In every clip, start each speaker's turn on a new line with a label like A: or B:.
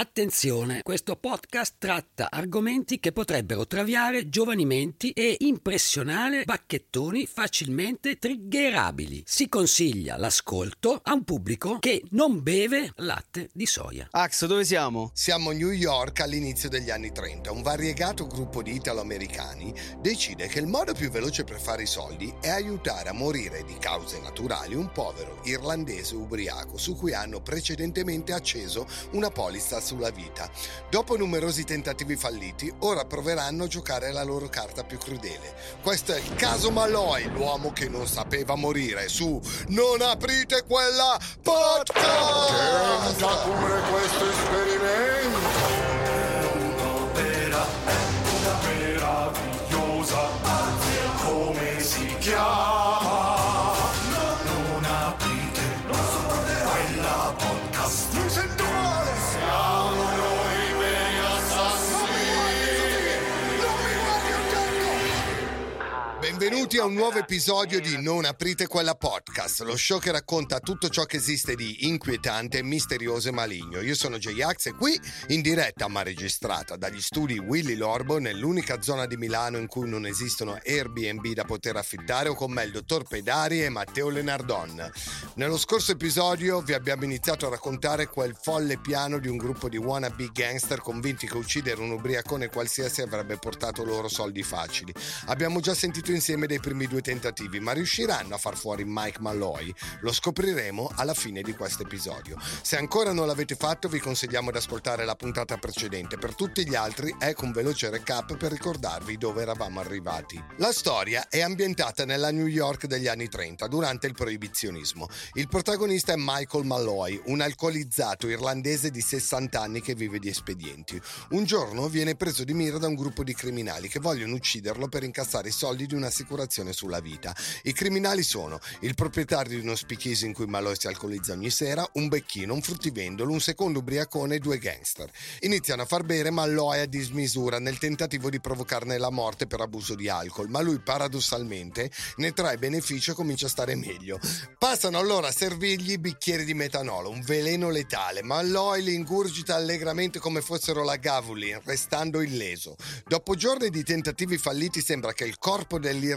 A: Attenzione, questo podcast tratta argomenti che potrebbero traviare giovani menti e impressionare bacchettoni facilmente triggerabili. Si consiglia l'ascolto a un pubblico che non beve latte di soia.
B: Ax, dove siamo?
C: Siamo a New York all'inizio degli anni 30. Un variegato gruppo di italo-americani decide che il modo più veloce per fare i soldi è aiutare a morire di cause naturali un povero irlandese ubriaco su cui hanno precedentemente acceso una polizza sulla vita. Dopo numerosi tentativi falliti, ora proveranno a giocare la loro carta più crudele. Questo è il caso Malloy, l'uomo che non sapeva morire, su Non aprite quella podcast!
D: Tenta questo esperimento. Un'opera meravigliosa. Come si chiama?
C: Benvenuti a un nuovo episodio di Non aprite quella podcast, lo show che racconta tutto ciò che esiste di inquietante, misterioso e maligno. Io sono J-Ax e qui, in diretta ma registrata dagli studi Willy Lorbo, nell'unica zona di Milano in cui non esistono Airbnb da poter affittare, ho con me il dottor Pedari e Matteo Lenardon. Nello scorso episodio vi abbiamo iniziato a raccontare quel folle piano di un gruppo di wannabe gangster convinti che uccidere un ubriacone qualsiasi avrebbe portato loro soldi facili. Abbiamo già sentito insieme dei primi due tentativi, ma riusciranno a far fuori Mike Malloy? Lo scopriremo alla fine di questo episodio. Se ancora non l'avete fatto, vi consigliamo di ascoltare la puntata precedente. Per tutti gli altri, ecco un veloce recap per ricordarvi dove eravamo arrivati. La storia è ambientata nella New York degli anni 30, durante il proibizionismo. Il protagonista è Michael Malloy, un alcolizzato irlandese di 60 anni che vive di espedienti. Un giorno viene preso di mira da un gruppo di criminali che vogliono ucciderlo per incassare i soldi di un'assicurazione sulla vita. I criminali sono il proprietario di uno speakeasy in cui Malloy si alcolizza ogni sera, un becchino, un fruttivendolo, un secondo ubriacone e due gangster. Iniziano a far bere Malloy a dismisura nel tentativo di provocarne la morte per abuso di alcol, ma lui paradossalmente ne trae beneficio e comincia a stare meglio. Passano allora a servirgli bicchieri di metanolo, un veleno letale. Malloy li ingurgita allegramente come fossero la Gavulin, restando illeso. Dopo giorni di tentativi falliti sembra che il corpo dell'irlandese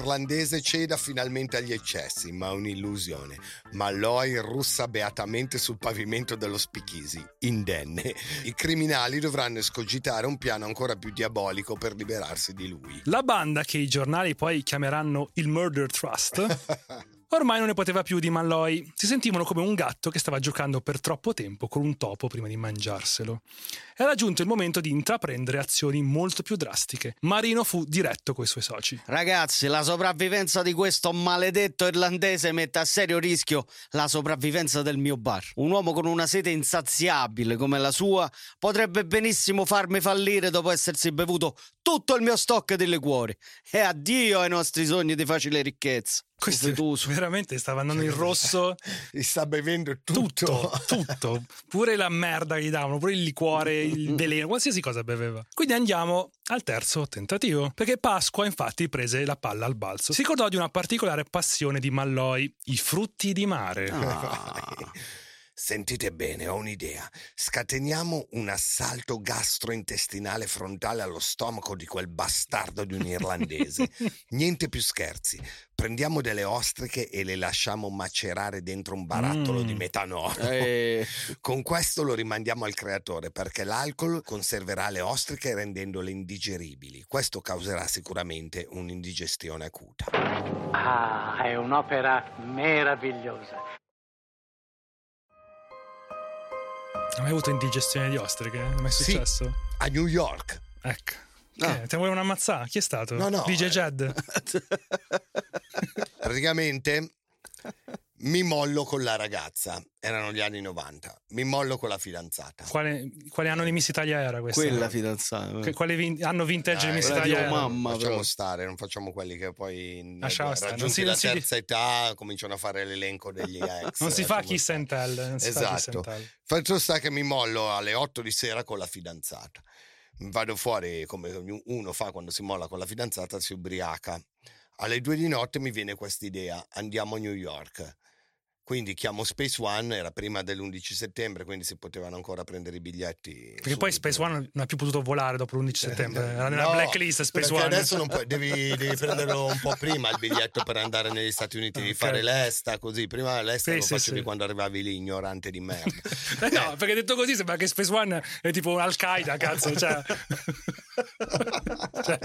C: ceda finalmente agli eccessi, ma un'illusione. Malloy russa beatamente sul pavimento dello speakeasy, indenne. I criminali dovranno escogitare un piano ancora più diabolico per liberarsi di lui.
E: La banda che i giornali poi chiameranno il Murder Trust ormai non ne poteva più di Malloy. Si sentivano come un gatto che stava giocando per troppo tempo con un topo prima di mangiarselo. Era giunto il momento di intraprendere azioni molto più drastiche. Marino fu diretto coi suoi soci.
B: Ragazzi, la sopravvivenza di questo maledetto irlandese mette a serio rischio la sopravvivenza del mio bar. Un uomo con una sete insaziabile come la sua potrebbe benissimo farmi fallire dopo essersi bevuto tutto il mio stock di liquori. E addio ai nostri sogni di facile ricchezza.
E: Questo
B: Fituso.
E: veramente stava andando in rosso
C: Si sta bevendo tutto.
E: tutto, tutto. Pure la merda che gli davano, pure il liquore, il veleno, qualsiasi cosa beveva. Quindi andiamo al terzo tentativo. Perché Pasqua infatti prese la palla al balzo. Si ricordò di una particolare passione di Malloy, i frutti di mare.
B: Ah.
C: Sentite bene, ho un'idea. Scateniamo un assalto gastrointestinale frontale allo stomaco di quel bastardo di un irlandese. Niente più scherzi. Prendiamo delle ostriche e le lasciamo macerare dentro un barattolo
E: Mm.
C: di metanolo.
B: Eh,
C: Con questo lo rimandiamo al creatore perché l'alcol conserverà le ostriche rendendole indigeribili. Questo causerà sicuramente un'indigestione acuta.
F: Ah, è un'opera meravigliosa.
E: Hai mai avuto indigestione di ostriche? È mai
C: Sì.
E: successo?
C: A New York.
E: Ecco.
C: No.
E: Che, te volevano ammazzare? Chi è stato?
C: No, no,
E: DJ
C: eh.
E: Jed?
C: Praticamente mi mollo con la ragazza. Erano gli anni 90. Mi mollo con la fidanzata.
E: Quale, quale anno di Miss Italia era questa?
B: quella fidanzata.
E: Que- Quale vin- anno vintage di Miss Italia era?
B: Mamma,
C: facciamo
B: però.
C: stare, non facciamo quelli che poi
E: Lasciamo stare, non
C: raggiunti
E: si-
C: la
E: non si-
C: terza età cominciano a fare l'elenco degli ex.
E: Non si fa kiss and tell. Non si fa kiss
C: Esatto.
E: tell.
C: Fatto sta che mi mollo alle 8 di sera con la fidanzata. Vado fuori come uno fa quando si molla con la fidanzata, si ubriaca. Alle 2 di notte mi viene questa idea, andiamo a New York. Quindi chiamo Space One, era prima dell'11 settembre, quindi si potevano ancora prendere i biglietti.
E: Perché poi
C: subito.
E: Space One non ha più potuto volare dopo l'11 settembre. Era nella
C: No,
E: blacklist Space One.
C: adesso non puoi, devi, devi prenderlo un po' prima il biglietto per andare negli Stati Uniti, devi
E: Ok.
C: fare l'esta così. Prima l'esta
E: Sì,
C: lo
E: sì,
C: facevi
E: sì.
C: quando arrivavi lì, ignorante di merda.
E: Eh no, perché detto così sembra che Space One è tipo Al-Qaeda, cazzo. Cioè. Cioè.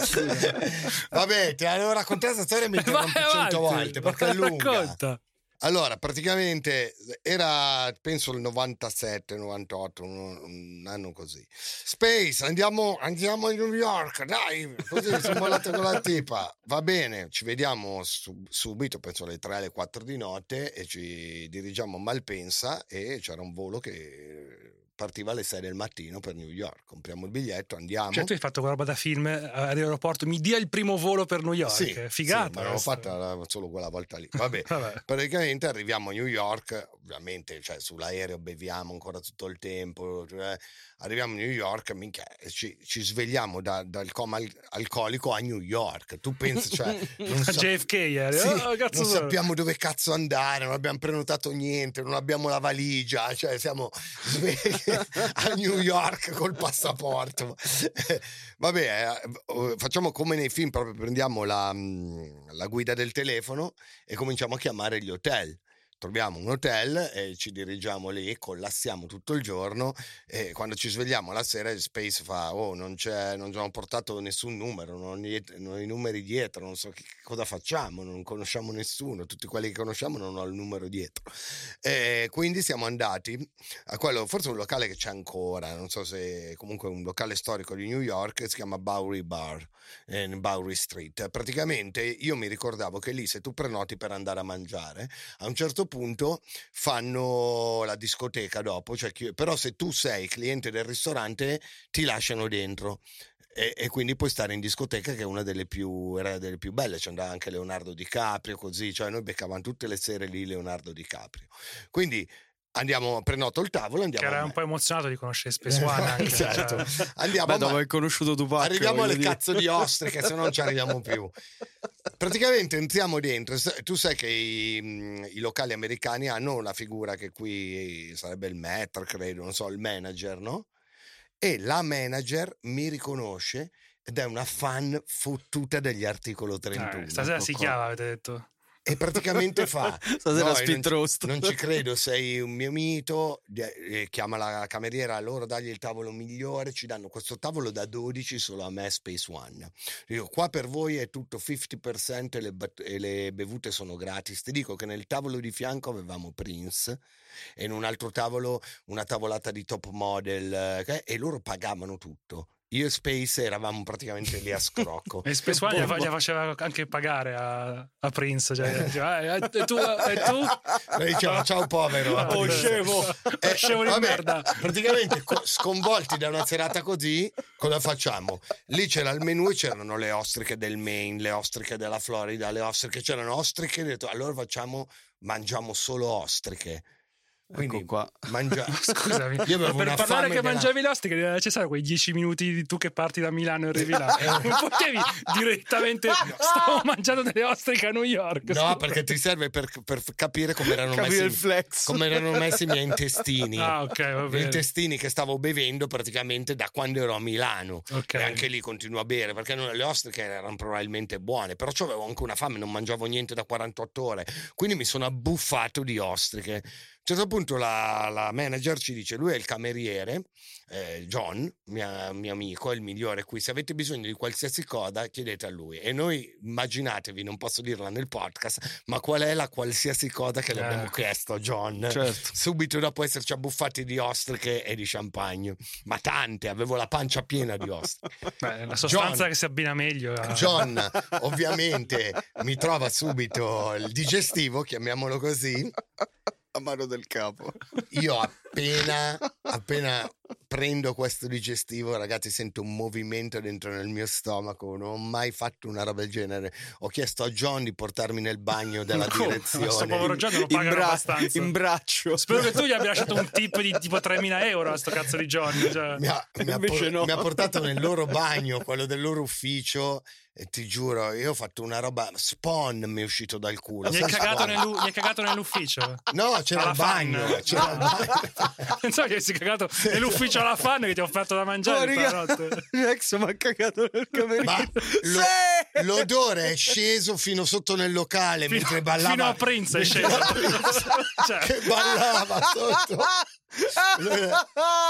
C: Vabbè, ti avevo raccontato questa storia mi interrompi cento volte perché è lunga.
E: Racconta.
C: Allora, praticamente era penso il 97, 98, un, un anno così. Space, andiamo, andiamo a New York, dai, così sono volato con la tipa. Va bene, ci vediamo su- subito, penso alle 3, alle 4 di notte e ci dirigiamo a Malpensa e c'era un volo che partiva alle 6 del mattino per New York. Compriamo il biglietto, andiamo.
E: Cioè, tu hai fatto quella roba da film eh, all'aeroporto. Mi dia il primo volo per New York.
C: Sì,
E: Figata.
C: sì, ma l'avevo fatta solo quella volta lì. Vabbè,
E: Vabbè.
C: praticamente arriviamo a New York, ovviamente cioè, sull'aereo beviamo ancora tutto il tempo, cioè, arriviamo a New York, minchia, ci, ci svegliamo da- dal coma al- alcolico a New York. Tu pensi, cioè,
E: A
C: sa-
E: JFK eri.
C: Sì,
E: Oh,
C: non
E: sono?
C: sappiamo dove cazzo andare, non abbiamo prenotato niente, non abbiamo la valigia, cioè siamo svegli a New York col passaporto. Vabbè, eh, facciamo come nei film, proprio prendiamo la, mm, la guida del telefono e cominciamo a chiamare gli hotel. Troviamo un hotel e ci dirigiamo lì, collassiamo tutto il giorno e quando ci svegliamo la sera il Space fa oh non c'è, non hanno portato nessun numero, non non ho i numeri dietro, non so che cosa facciamo, non conosciamo nessuno, tutti quelli che conosciamo non ho il numero dietro. E quindi siamo andati a quello, forse un locale che c'è ancora, non so se comunque un locale storico di New York, si chiama Bowery Bar, in Bowery Street. Praticamente io mi ricordavo che lì se tu prenoti per andare a mangiare, a un certo punto fanno la discoteca dopo, cioè chi- però se tu sei cliente del ristorante ti lasciano dentro. E, e quindi puoi stare in discoteca che è una delle più, era delle più belle, c'è andava anche Leonardo DiCaprio, così, cioè noi beccavamo tutte le sere lì Leonardo DiCaprio. Quindi andiamo, prenoto il tavolo,
E: Che
C: andiamo
E: era
C: a
E: un po' emozionato di conoscere One. Anche,
C: Certo.
E: cioè.
C: Andiamo
B: Beh, dopo aver conosciuto Tupac.
C: Arriviamo alle
B: dire.
C: cazzo di ostriche, se no non ci arriviamo più. Praticamente entriamo dentro. Tu sai che i, i locali americani hanno una figura che qui sarebbe il maître, credo, non so, il manager, no? E la manager mi riconosce ed è una fan fottuta degli articolo 31.
E: Eh, stasera si
C: Ecco.
E: chiama, avete detto.
C: E praticamente fa:
B: Stasera
C: "No, non,
B: roast."
C: non ci credo, sei un mio mito. eh, chiama la cameriera, loro dagli il tavolo migliore. Ci danno questo tavolo da 12 solo a me, Space One. Dico, qua per voi è tutto 50% e le, e le bevute sono gratis. Ti dico che nel tavolo di fianco avevamo Prince e in un altro tavolo una tavolata di top model eh, e loro pagavano tutto. Io e Space eravamo praticamente lì a scrocco.
E: E Space One
C: Che
E: gli gli faceva anche pagare a, a Prince. Cioè, diceva, "Eh, e tu? E tu?
C: Lei diceva ciao povero.
E: Oh, scemo.
C: Eh,
E: scemo di
C: vabbè,
E: merda.
C: Praticamente co- sconvolti da una serata così, cosa facciamo? Lì c'era il menù e c'erano le ostriche del Maine, le ostriche della Florida, le ostriche, c'erano ostriche, detto allora facciamo, mangiamo solo ostriche. Quindi
B: Ecco qua.
C: mangia...
E: Scusami,
C: Io avevo
E: per
C: una
E: parlare
C: fame
E: che mangiavi l'ostica era necessario quei 10 minuti di tu che parti da Milano e arrivi là. Non potevi direttamente stavo mangiando delle ostriche a New York.
C: No, perché ti serve per, per capire come erano,
B: Capire
C: messi,
B: il flex.
C: come erano messi i miei intestini.
E: Ah, ok, va
C: Gli
E: bene.
C: intestini che stavo bevendo praticamente da quando ero a Milano.
E: Ok.
C: E anche lì continuo a bere perché non- le ostriche erano probabilmente buone, però avevo anche una fame, non mangiavo niente da 48 ore, quindi mi sono abbuffato di ostriche. A un certo punto la, la manager ci dice, lui è il cameriere, eh, John, mia- mio amico, è il migliore qui, se avete bisogno di qualsiasi cosa chiedete a lui. E noi immaginatevi, non posso dirla nel podcast, ma qual è la qualsiasi cosa che le
E: Eh.
C: abbiamo chiesto a John?
B: Certo.
C: Subito dopo esserci abbuffati di ostriche e di champagne, ma tante, avevo la pancia piena di ostriche.
E: Beh, la sostanza
C: John.
E: che si abbina meglio. a-
C: John ovviamente mi trova subito il digestivo, chiamiamolo così.
B: A mano del capo.
C: Io appena, appena prendo questo digestivo, ragazzi, sento un movimento dentro nel mio stomaco. Non ho mai fatto una roba del genere. Ho chiesto a John di portarmi nel bagno della
E: Come?
C: direzione.
E: Questo povero John non lo
B: In,
E: pagano
B: bra-
E: abbastanza.
B: in braccio.
E: Spero che tu gli abbia lasciato un tip di tipo 3.000 euro a sto cazzo di Johnny. Cioè.
C: mi ha, mi ha
B: Invece
C: por-
B: no.
C: mi ha portato nel loro bagno, quello del loro ufficio. E ti giuro, io ho fatto una roba spawn mi è uscito dal culo.
E: Hai,
C: senza
E: cagato nell'u- cagato nell'ufficio?
C: No, c'era
E: Alla
C: il bagno.
E: fan.
C: C'era il bagno.
E: Pensavo che avessi cagato nell'ufficio alla fan che ti ho offerto da
B: Oh,
E: mangiare
B: raga,
E: notte.
B: Rex mi ha cagato nel camerino.
C: Lo-
B: Sì!
C: l'odore è sceso fino sotto nel locale mentre ballava.
E: Fino a Prince è sceso. Cioè,
C: che ballava sotto.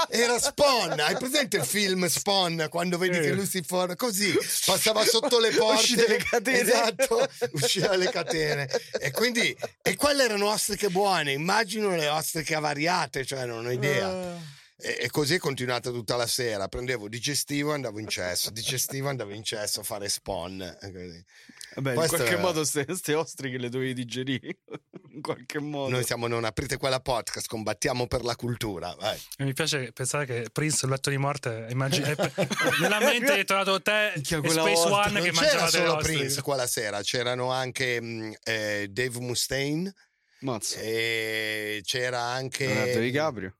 C: Era Spawn, hai presente il film Spawn quando vedi
E: Eh.
C: che lui si forma così, passava sotto le porte,
B: Uscì dalle catene.
C: esatto, usciva dalle catene e quindi e quelle erano ostriche buone, immagino le ostriche avariate, cioè non ho idea. E, e così è continuata tutta la sera. Prendevo digestivo e andavo in cesso, digestivo e andavo in cesso a fare spawn. e così.
B: Vabbè, in qualche
C: è-
B: modo queste ostriche le dovevi digerire. In qualche modo.
C: Noi siamo Non aprite quella podcast, combattiamo per la cultura. Vai.
E: mi piace pensare che Prince sul letto di morte immagini- è- nella mente è tornato te e Space
B: volta.
E: One che
C: non c'era
E: mangiavate le
C: solo
E: ostriche.
C: Prince quella sera, c'erano anche mh, eh, Dave Mustaine
B: Mazza.
C: e c'era anche
B: Leonardo DiCaprio.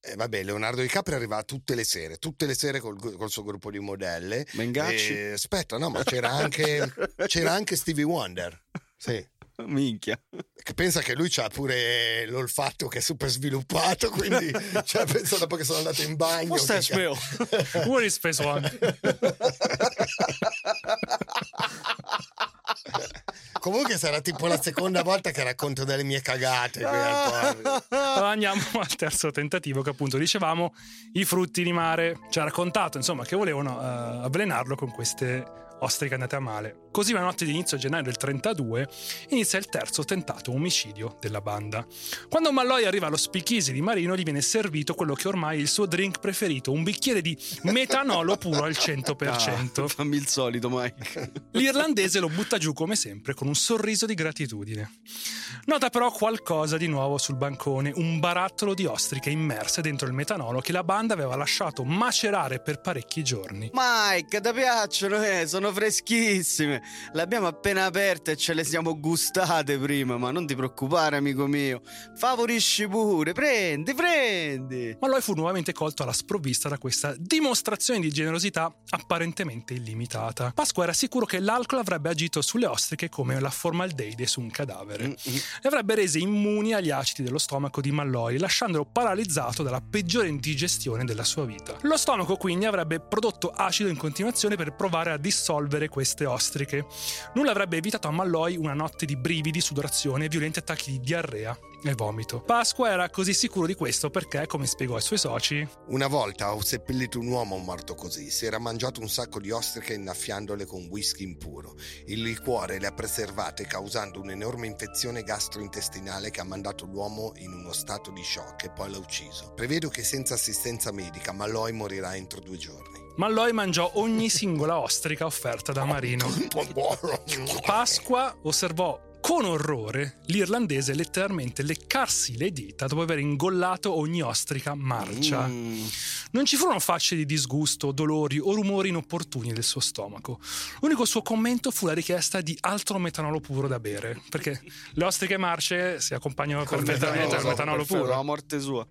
C: eh, vabbè, Leonardo DiCaprio arriva tutte le sere, tutte le sere col, col suo gruppo di modelle.
B: Bengacci.
C: E, aspetta, no, ma c'era anche, c'era anche Stevie Wonder. Sì.
B: Minchia.
C: Pensa che lui ha pure l'olfatto che è super sviluppato, quindi cioè, penso dopo che sono andato in bagno.
B: What's that
C: che-
B: smell?
E: Where is Space One?
C: Comunque sarà tipo la seconda volta che racconto delle mie cagate.
E: Allora andiamo al terzo tentativo che appunto dicevamo i frutti di mare. Ci ha raccontato insomma che volevano eh, avvelenarlo con queste ostriche andate a male. Così la notte di inizio gennaio del 32 inizia il terzo tentato omicidio della banda. Quando Malloy arriva allo speakeasy di Marino gli viene servito quello che ormai è il suo drink preferito, un bicchiere di metanolo puro al 100%.
B: Ah, fammi il solito, Mike.
E: L'irlandese lo butta giù come sempre con un sorriso di gratitudine. Nota però qualcosa di nuovo sul bancone, un barattolo di ostriche immerse dentro il metanolo che la banda aveva lasciato macerare per parecchi giorni.
B: Mike, ti piacciono, eh? Sono freschissime. Le abbiamo appena aperte e ce le siamo gustate prima, ma non ti preoccupare, amico mio. Favorisci pure, prendi, prendi.
E: Ma Lloyd fu nuovamente colto alla sprovvista da questa dimostrazione di generosità apparentemente illimitata. Pasqua era sicuro che l'alcol avrebbe agito sulle ostriche come la formaldeide su un cadavere. Le avrebbe rese immuni agli acidi dello stomaco di Malloy, lasciandolo paralizzato dalla peggiore indigestione della sua vita. Lo stomaco quindi avrebbe prodotto acido in continuazione per provare a dissolvere queste ostriche. Nulla avrebbe evitato a Malloy una notte di brividi, sudorazione e violenti attacchi di diarrea e vomito. Pasqua era così sicuro di questo perché, come spiegò ai suoi soci,
C: Una volta ho seppellito un uomo morto così. Si era mangiato un sacco di ostriche innaffiandole con whisky impuro. Il liquore le ha preservate causando un'enorme infezione gastrointestinale che ha mandato l'uomo in uno stato di shock e poi l'ha ucciso. Prevedo che senza assistenza medica Malloy morirà entro due giorni.
E: Malloy mangiò ogni singola ostrica offerta da Marino. Pasqua osservò con orrore l'irlandese letteralmente leccarsi le dita dopo aver ingollato ogni ostrica marcia.
B: Mm.
E: Non ci furono facce di disgusto, dolori o rumori inopportuni del suo stomaco. L'unico suo commento fu la richiesta di altro metanolo puro da bere, perché le ostriche marce si accompagnano perfettamente al
C: metanolo,
E: metanolo puro.
B: La morte sua.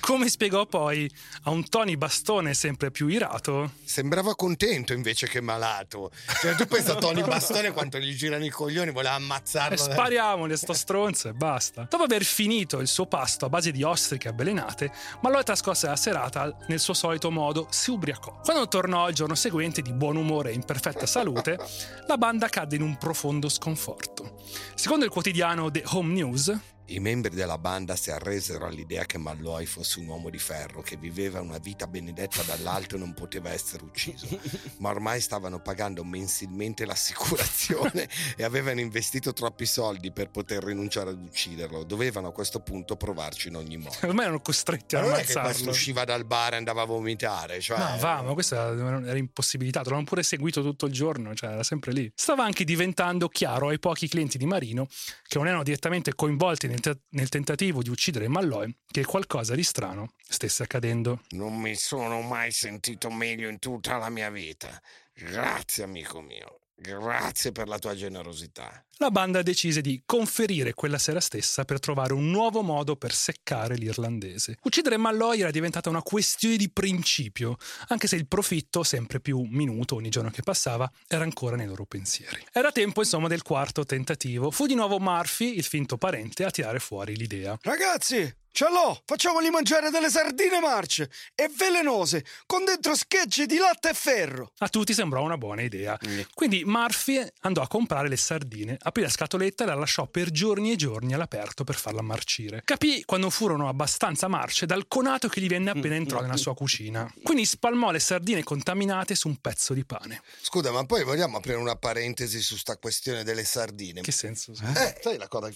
E: Come spiegò poi a un Tony Bastone sempre più irato,
C: Sembrava contento invece che malato. Cioè, tu pensa a Tony Bastone quanto gli girano i coglioni, voleva
E: E
C: ammazzarlo.
E: spariamoli a sto stronzo e basta. Dopo aver finito il suo pasto a base di ostriche avvelenate, Malloy trascorse la serata nel suo solito modo, si ubriacò. Quando tornò il giorno seguente di buon umore e in perfetta salute, la banda cadde in un profondo sconforto. Secondo il quotidiano The Home News,
C: I membri della banda si arresero all'idea che Malloy fosse un uomo di ferro che viveva una vita benedetta dall'alto e non poteva essere ucciso, ma ormai stavano pagando mensilmente l'assicurazione e avevano investito troppi soldi per poter rinunciare ad ucciderlo. Dovevano a questo punto provarci in ogni modo.
E: ormai erano costretti a
C: Ma non è che questo
E: ammazzarlo.
C: usciva dal bar e andava a vomitare, cioè...
E: No, va, ma questo era impossibilitato, l'hanno pure seguito tutto il giorno, cioè era sempre lì. Stava anche diventando chiaro ai pochi clienti di Marino, che non erano direttamente coinvolti nel, te- nel tentativo di uccidere Malloy che qualcosa di strano stesse accadendo.
C: Non mi sono mai sentito meglio in tutta la mia vita. Grazie, amico mio. Grazie per la tua generosità.
E: La banda decise di conferire quella sera stessa per trovare un nuovo modo per seccare l'irlandese. Uccidere Malloy era diventata una questione di principio, anche se il profitto, sempre più minuto ogni giorno che passava, era ancora nei loro pensieri. Era tempo, insomma, del quarto tentativo. Fu di nuovo Murphy, il finto parente, a tirare fuori l'idea.
G: Ragazzi, ce l'ho! Facciamogli mangiare delle sardine marce e velenose, con dentro schegge di latte e ferro.
E: A tutti sembrò una buona idea. Quindi Murphy andò a comprare le sardine, aprì la scatoletta e la lasciò per giorni e giorni all'aperto per farla marcire. Capì quando furono abbastanza marce dal conato che gli venne appena entrò nella sua cucina. Quindi spalmò le sardine contaminate su un pezzo di pane.
C: Scusa, ma poi vogliamo aprire una parentesi su sta questione delle sardine?
E: Che senso?
C: Eh, sai la cosa,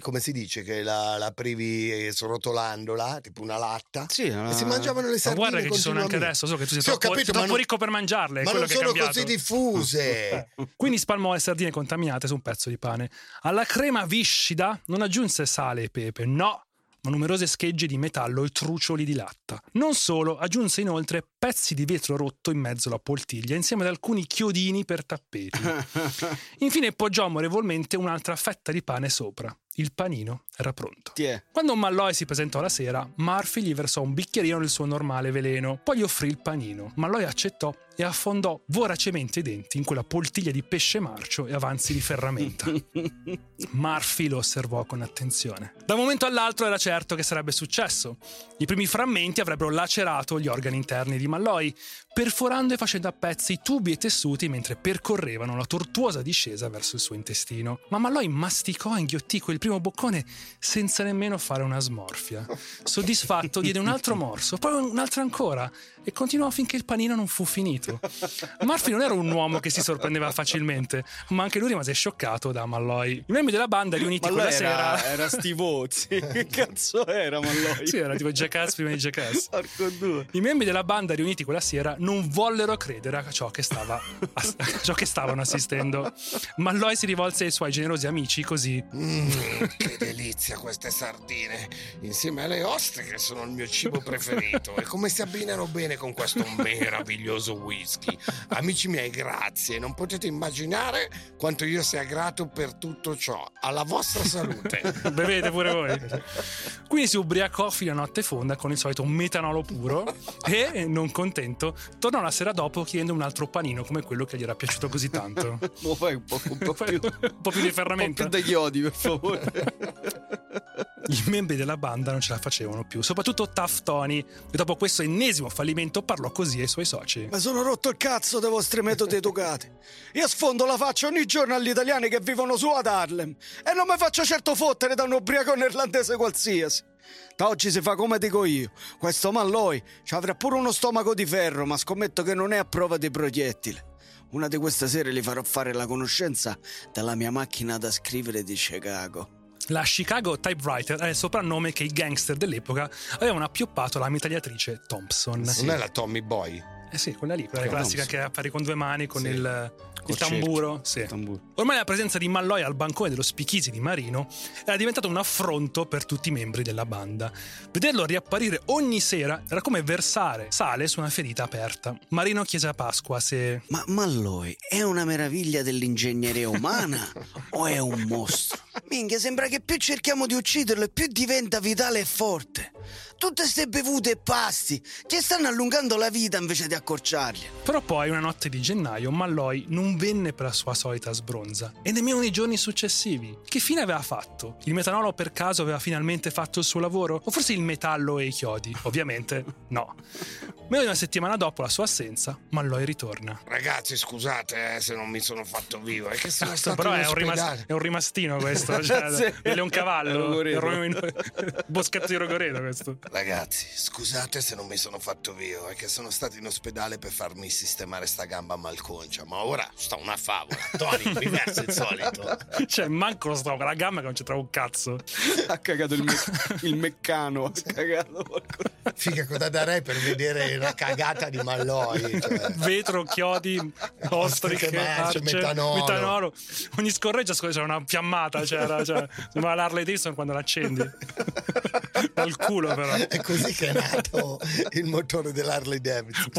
C: come si dice, che la, la privi eh, srotolandola, tipo una latta?
G: Sì,
C: E si mangiavano le
E: Ma
C: sardine
E: guarda che ci sono anche adesso, so che tu sei
C: Sì,
E: troppo,
C: capito, ma
E: troppo
C: non-
E: ricco per mangiarle,
C: Ma non sono così diffuse.
E: Quindi spalmò le sardine contaminate su un pezzo di pane. Alla crema viscida non aggiunse sale e pepe, no, ma numerose schegge di metallo e trucioli di latta. Non solo, aggiunse inoltre pezzi di vetro rotto in mezzo alla poltiglia, insieme ad alcuni chiodini per tappeti. Infine poggiò amorevolmente un'altra fetta di pane sopra. Il panino era pronto.
G: Tiè.
E: Quando Malloy si presentò la sera, Murphy gli versò un bicchierino del suo normale veleno, poi gli offrì il panino. Malloy accettò e affondò voracemente i denti in quella poltiglia di pesce marcio e avanzi di ferramenta. Murphy lo osservò con attenzione. Da un momento all'altro era certo che sarebbe successo. I primi frammenti avrebbero lacerato gli organi interni di Malloy, perforando e facendo a pezzi tubi e tessuti mentre percorrevano la tortuosa discesa verso il suo intestino. Ma Malloy masticò e inghiottì quel primo boccone senza nemmeno fare una smorfia. Soddisfatto diede un altro morso, poi un altro ancora e continuò finché il panino non fu finito. Murphy non era un uomo che si sorprendeva facilmente, ma anche lui rimase scioccato da Malloy. I membri della banda riuniti
G: Ma
E: quella
G: lui
E: sera...
G: era, era Steve Ozzy. che cazzo era, Malloy?
E: Sì, era tipo Jackass prima di Jackass.
G: Porco due.
E: I membri della banda riuniti quella sera non vollero credere a ciò che, stava, a ciò che stavano assistendo. Malloy si rivolse ai suoi generosi amici così.
C: Mm, che delizia queste sardine, insieme alle ostriche che sono il mio cibo preferito e come si abbinano bene con questo meraviglioso whisky. Amici miei, grazie, non potete immaginare quanto io sia grato per tutto ciò. Alla vostra salute.
E: Bevete pure voi. Quindi si ubriacò fino a notte fonda con il solito metanolo puro e, non contento, tornò la sera dopo chiedendo un altro panino come quello che gli era piaciuto così tanto.
G: Lo fai un po', un po' più.
E: un po' più di
G: Un po'
E: ferramenta.
G: più da chiodi, per favore.
E: I membri della banda non ce la facevano più, soprattutto Tough Tony, e dopo questo ennesimo fallimento parlò così ai suoi soci.
G: Ma sono rotto il cazzo dei vostri metodi educati. Io sfondo la faccia ogni giorno agli italiani che vivono su ad Harlem e non mi faccio certo fottere da un ubriaco irlandese qualsiasi. Da oggi si fa come dico io. Questo Malloy ci avrà pure uno stomaco di ferro, ma scommetto che non è a prova di proiettile. Una di queste sere gli farò fare la conoscenza della mia macchina da scrivere di Chicago.
E: La Chicago Typewriter è il soprannome che i gangster dell'epoca avevano appioppato alla mitragliatrice Thompson.
C: Non è la Tommy Boy?
E: Eh sì, quella lì, quella
G: Che
E: classica che appare con due mani con
C: Sì.
E: il, il tamburo.
G: cerchio.
E: Sì.
G: Il tamburo.
E: Ormai la presenza di Malloy al bancone dello Spichisi di Marino era diventato un affronto per tutti i membri della banda. Vederlo riapparire ogni sera era come versare sale su una ferita aperta. Marino chiese a Pasqua se
G: Ma Malloy è una meraviglia dell'ingegneria umana o è un mostro? Minchia, sembra che più cerchiamo di ucciderlo e più diventa vitale e forte. Tutte ste bevute e pasti ci stanno allungando la vita invece di accorciarli.
E: Però poi, una notte di gennaio, Malloy non venne per la sua solita sbronza e nemmeno nei giorni successivi. Che fine aveva fatto? Il metanolo per caso aveva finalmente fatto il suo lavoro? O forse il metallo e i chiodi? Ovviamente no. Meno di una settimana dopo la sua assenza, Malloy ritorna.
C: Ragazzi, scusate eh, se non mi sono fatto vivo, è che sono
E: Questo
C: stato
E: però
C: in
E: è un, rimas-
C: ospedale.
E: è un rimastino questo, cioè,
G: Sì.
E: è un cavallo, il ro- boschetto di Rogoredo questo.
C: Ragazzi, scusate se non mi sono fatto vivo, è che sono stato in ospedale per farmi sistemare sta gamba malconcia, ma ora sta una favola. Tony, mi versa il solito.
E: Cioè, manco lo sto con la gamba che non c'entrava un cazzo.
G: Ha cagato il, me- il meccano. Ha cagato. porco.
C: Figa, cosa darei per vedere la cagata di Malloy? Cioè.
E: vetro, chiodi, ostriche,
C: marce,
E: arce,
C: metanolo.
E: metanolo. Ogni scorreggia scorreggia c'era una fiammata, c'era. era, cioè, sembrava l'Harley Davidson quando l'accendi. Dal culo però.
C: È così che è nato il motore dell'Harley Davidson.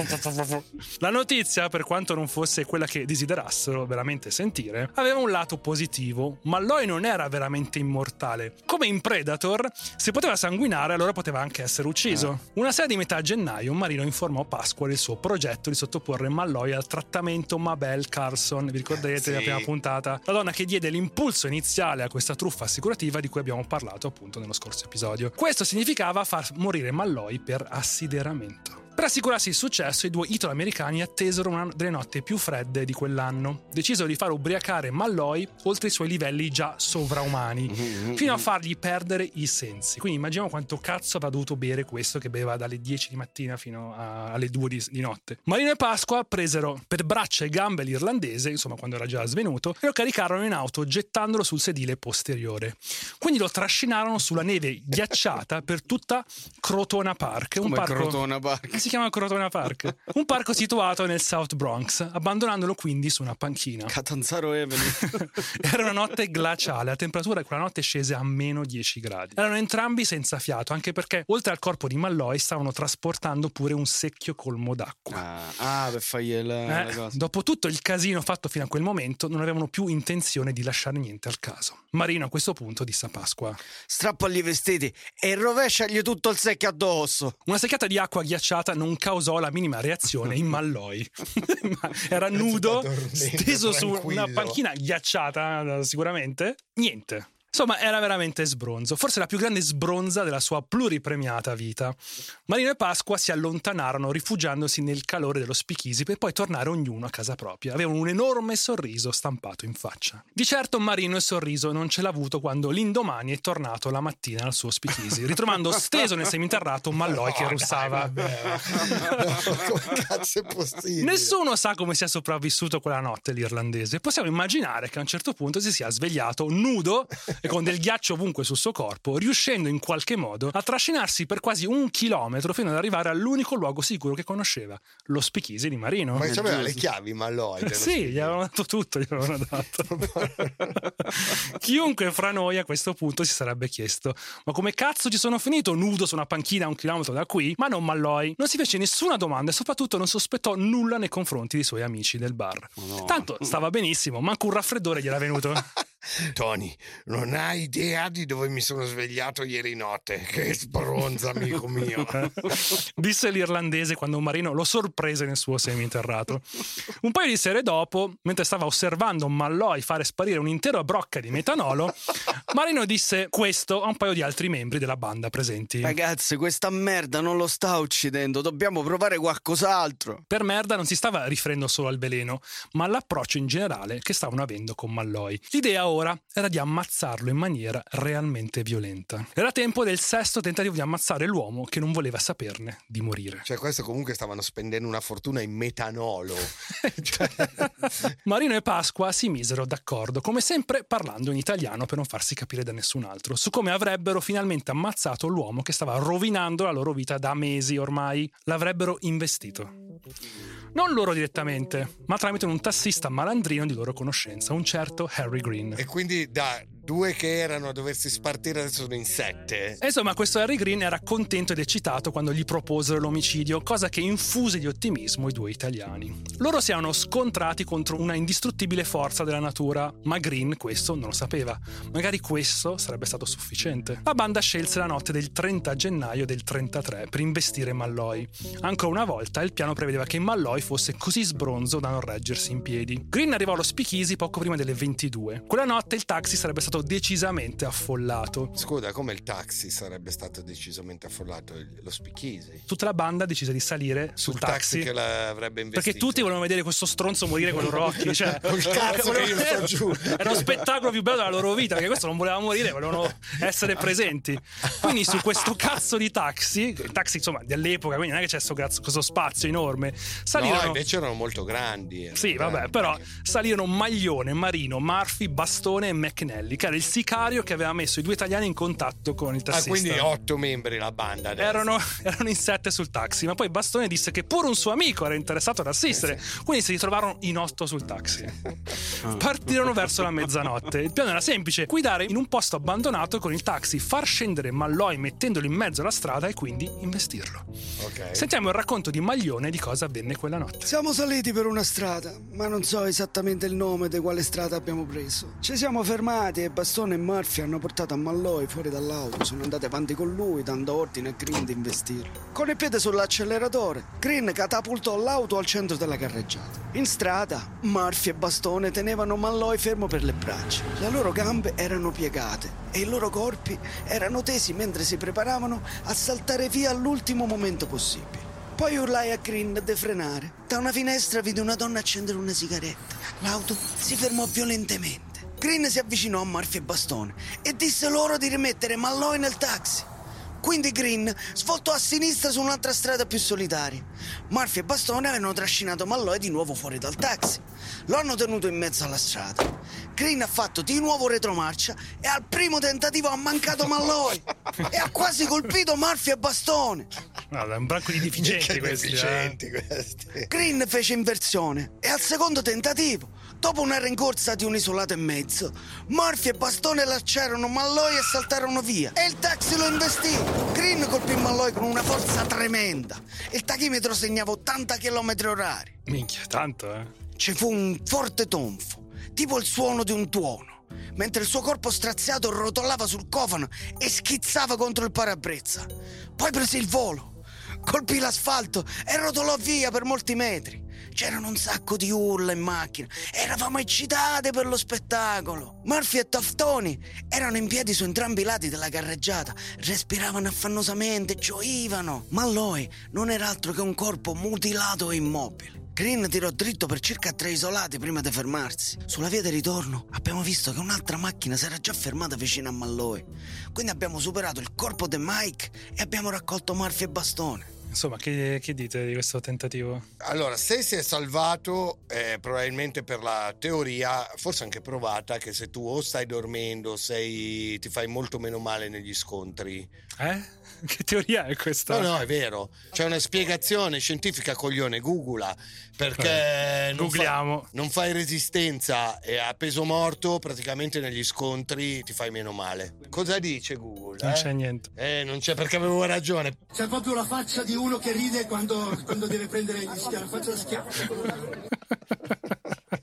E: La notizia, per quanto non fosse quella che desiderassero veramente sentire, aveva un lato positivo. Malloy non era veramente immortale. Come in Predator, se poteva sanguinare, allora poteva anche essere ucciso. Una sera di metà gennaio, Marino informò Pasqua del suo progetto di sottoporre Malloy al trattamento Mabel Carlson. Vi ricorderete
C: Sì.
E: della prima puntata? La donna che diede l'impulso iniziale a questa truffa assicurativa di cui abbiamo parlato appunto nello scorso episodio. Questo significava far morire Malloy per assideramento. Per assicurarsi il successo, i due italo-americani attesero una delle notti più fredde di quell'anno. Decisero di far ubriacare Malloy oltre i suoi livelli già sovraumani, fino a fargli perdere i sensi. Quindi immaginiamo quanto cazzo avrà dovuto bere questo che beveva dalle 10 di mattina fino a- alle 2 di, di notte. Marino e Pasqua presero per braccia e gambe l'irlandese, insomma quando era già svenuto, e lo caricarono in auto gettandolo sul sedile posteriore. Quindi lo trascinarono sulla neve ghiacciata per tutta Crotona Park, un
B: Come
E: parco
B: Crotona Park.
E: Si chiama Crotona Park, un parco situato nel South Bronx, abbandonandolo quindi su una panchina.
B: Catanzaro Avenue.
E: Era una notte glaciale, la temperatura quella notte scese a meno 10 gradi. Erano entrambi senza fiato, anche perché oltre al corpo di Malloy stavano trasportando pure un secchio colmo d'acqua.
B: Ah, ah, per fargli la, la
E: Eh,
B: cosa.
E: dopo tutto il casino fatto fino a quel momento, non avevano più intenzione di lasciare niente al caso. Marino a questo punto disse a Pasqua:
B: Strappagli i vestiti e rovesciagli tutto il secchio addosso.
E: Una secchiata di acqua ghiacciata non causò la minima reazione in Malloy. Ma Era nudo, steso su una panchina ghiacciata, sicuramente. Niente. Insomma, era veramente sbronzo, forse la più grande sbronza della sua pluripremiata vita. Marino e Pasqua si allontanarono rifugiandosi nel calore dello spichisi per poi tornare ognuno a casa propria. Avevano un enorme sorriso stampato in faccia. Di certo Marino il sorriso non ce l'ha avuto quando l'indomani è tornato la mattina al suo spichisi, ritrovando steso nel seminterrato Malloy che
C: No,
E: russava.
C: dai. No, cazzo è possibile?
E: Nessuno sa come sia sopravvissuto quella notte l'irlandese. Possiamo immaginare che a un certo punto si sia svegliato nudo e con del ghiaccio ovunque sul suo corpo, riuscendo in qualche modo a trascinarsi per quasi un chilometro fino ad arrivare all'unico luogo sicuro che conosceva, lo spichisi di Marino.
C: Ma c'aveva le chiavi, ma Lloyd. dello
E: Sì, gli avevano dato tutto, gli avevano dato. Chiunque fra noi a questo punto si sarebbe chiesto: ma come cazzo ci sono finito nudo su una panchina a un chilometro da qui? Ma non Malloy. Non si fece nessuna domanda e soprattutto non sospettò nulla nei confronti dei suoi amici del bar.
B: no.
E: Tanto stava benissimo, manco un raffreddore gli era venuto.
C: Tony, non hai idea di dove mi sono svegliato ieri notte. Che sbronza, amico mio.
E: Disse l'irlandese quando un marino lo sorprese nel suo seminterrato. Un paio di sere dopo, mentre stava osservando Malloy fare sparire un'intera brocca di metanolo, Marino disse questo a un paio di altri membri della banda presenti.
B: Ragazzi, questa merda non lo sta uccidendo. Dobbiamo provare qualcos'altro.
E: Per merda non si stava riferendo solo al veleno, ma all'approccio in generale che stavano avendo con Malloy. L'idea ora era di ammazzarlo in maniera realmente violenta. Era tempo del sesto tentativo di ammazzare l'uomo che non voleva saperne di morire.
C: Cioè, questo comunque stavano spendendo una fortuna in metanolo. Cioè,
E: Marino e Pasqua si misero d'accordo, come sempre parlando in italiano per non farsi capire da nessun altro, su come avrebbero finalmente ammazzato l'uomo che stava rovinando la loro vita da mesi ormai. L'avrebbero investito. Non loro direttamente, ma tramite un tassista malandrino di loro conoscenza, un certo Harry Green.
C: e quindi da due che erano a doversi spartire adesso sono in sette.
E: Insomma, questo Harry Green era contento ed eccitato quando gli proposero l'omicidio, cosa che infuse di ottimismo i due italiani. Loro si erano scontrati contro una indistruttibile forza della natura, ma Green questo non lo sapeva. Magari questo sarebbe stato sufficiente. La banda scelse la notte del 30 gennaio del 33 per investire Malloy. Ancora una volta il piano prevedeva che Malloy fosse così sbronzo da non reggersi in piedi. Green arrivò allo Spichisi poco prima delle 22. Quella notte il taxi sarebbe stato decisamente affollato.
C: Scusa, come il taxi sarebbe stato decisamente affollato il- lo spicchisi?
E: tutta la banda decise di salire sul,
C: Sul taxi, che l'avrebbe investito.
E: perché tutti volevano vedere questo stronzo morire con occhi cioè,
C: Col cazzo che io sto giù.
E: era lo spettacolo più bello della loro vita perché questo non voleva morire volevano essere presenti quindi su questo cazzo di taxi il taxi insomma dell'epoca quindi non è che c'è questo, cazzo- questo spazio enorme
C: No,
E: salirono
C: invece erano molto grandi. erano
E: sì, vabbè,
C: grandi.
E: però salirono Maglione, Marino, Murphy, Bastone e McNally, che era il sicario che aveva messo i due italiani in contatto con il
C: Ah,
E: tassista.
C: quindi otto membri la banda adesso.
E: Erano, erano in sette sul taxi, ma poi Bastone disse che pure un suo amico era interessato ad assistere, quindi si ritrovarono in otto sul taxi. Partirono verso la mezzanotte. Il piano era semplice: guidare in un posto abbandonato con il taxi, far scendere Malloy mettendolo in mezzo alla strada e quindi investirlo.
C: Ok.
E: Sentiamo il racconto di Maglione di cosa avvenne quella notte.
G: Siamo saliti per una strada, ma non so esattamente il nome di quale strada abbiamo preso. Ci siamo fermati e Bastone e Murphy hanno portato a Malloy fuori dall'auto. Sono andati avanti con lui, dando ordine a Green di investirlo. Con il piede sull'acceleratore, Green catapultò l'auto al centro della carreggiata. In strada, Murphy e Bastone tenevano Malloy fermo per le braccia. Le loro gambe erano piegate e i loro corpi erano tesi mentre si preparavano a saltare via all'ultimo momento possibile. Poi urlai a Green di frenare. Da una finestra vide una donna accendere una sigaretta. L'auto si fermò violentemente. Green si avvicinò a Murphy e Bastone e disse loro di rimettere Malloy nel taxi. Quindi Green svoltò a sinistra su un'altra strada più solitaria. Murphy e Bastone avevano trascinato Malloy di nuovo fuori dal taxi. Lo hanno tenuto in mezzo alla strada. Green ha fatto di nuovo retromarcia e al primo tentativo ha mancato Malloy e ha quasi colpito Murphy e Bastone.
E: Guarda, un branco di deficienti questi. eh.
C: deficienti questi.
G: Green fece inversione e al secondo tentativo, dopo una rincorsa di un isolato e mezzo, Murphy e Bastone lasciarono Malloy e saltarono via e il taxi lo investì. Green colpì Malloy con una forza tremenda. Il tachimetro segnava 80 km orari.
E: Minchia, tanto, eh.
G: Ci fu un forte tonfo, tipo il suono di un tuono, mentre il suo corpo straziato rotolava sul cofano e schizzava contro il parabrezza. Poi prese il volo, colpì l'asfalto e rotolò via per molti metri. C'erano un sacco di urla in macchina, eravamo eccitati per lo spettacolo. Murphy e Toftoni erano in piedi su entrambi i lati della carreggiata, respiravano affannosamente, gioivano. Ma Malloy non era altro che un corpo mutilato e immobile. Green tirò dritto per circa tre isolati prima di fermarsi. Sulla via di ritorno abbiamo visto che un'altra macchina si era già fermata vicino a Malloy. Quindi abbiamo superato il corpo di Mike e abbiamo raccolto Murphy e Bastone.
E: Insomma, che, che dite di questo tentativo?
C: Allora, se si è salvato, eh, probabilmente per la teoria, forse anche provata, che se tu o stai dormendo, sei, ti fai molto meno male negli scontri.
E: Eh? Che teoria è questa?
C: No, no, è vero. C'è una spiegazione scientifica, coglione, googla. Perché non, fa- non fai resistenza e a peso morto, praticamente negli scontri ti fai meno male. Cosa dice Google?
E: Non
C: eh?
E: c'è niente.
C: Eh, non c'è perché avevo ragione.
H: C'è proprio la faccia di uno che ride quando, quando deve prendere gli schiaffi. Faccia da schiaffo.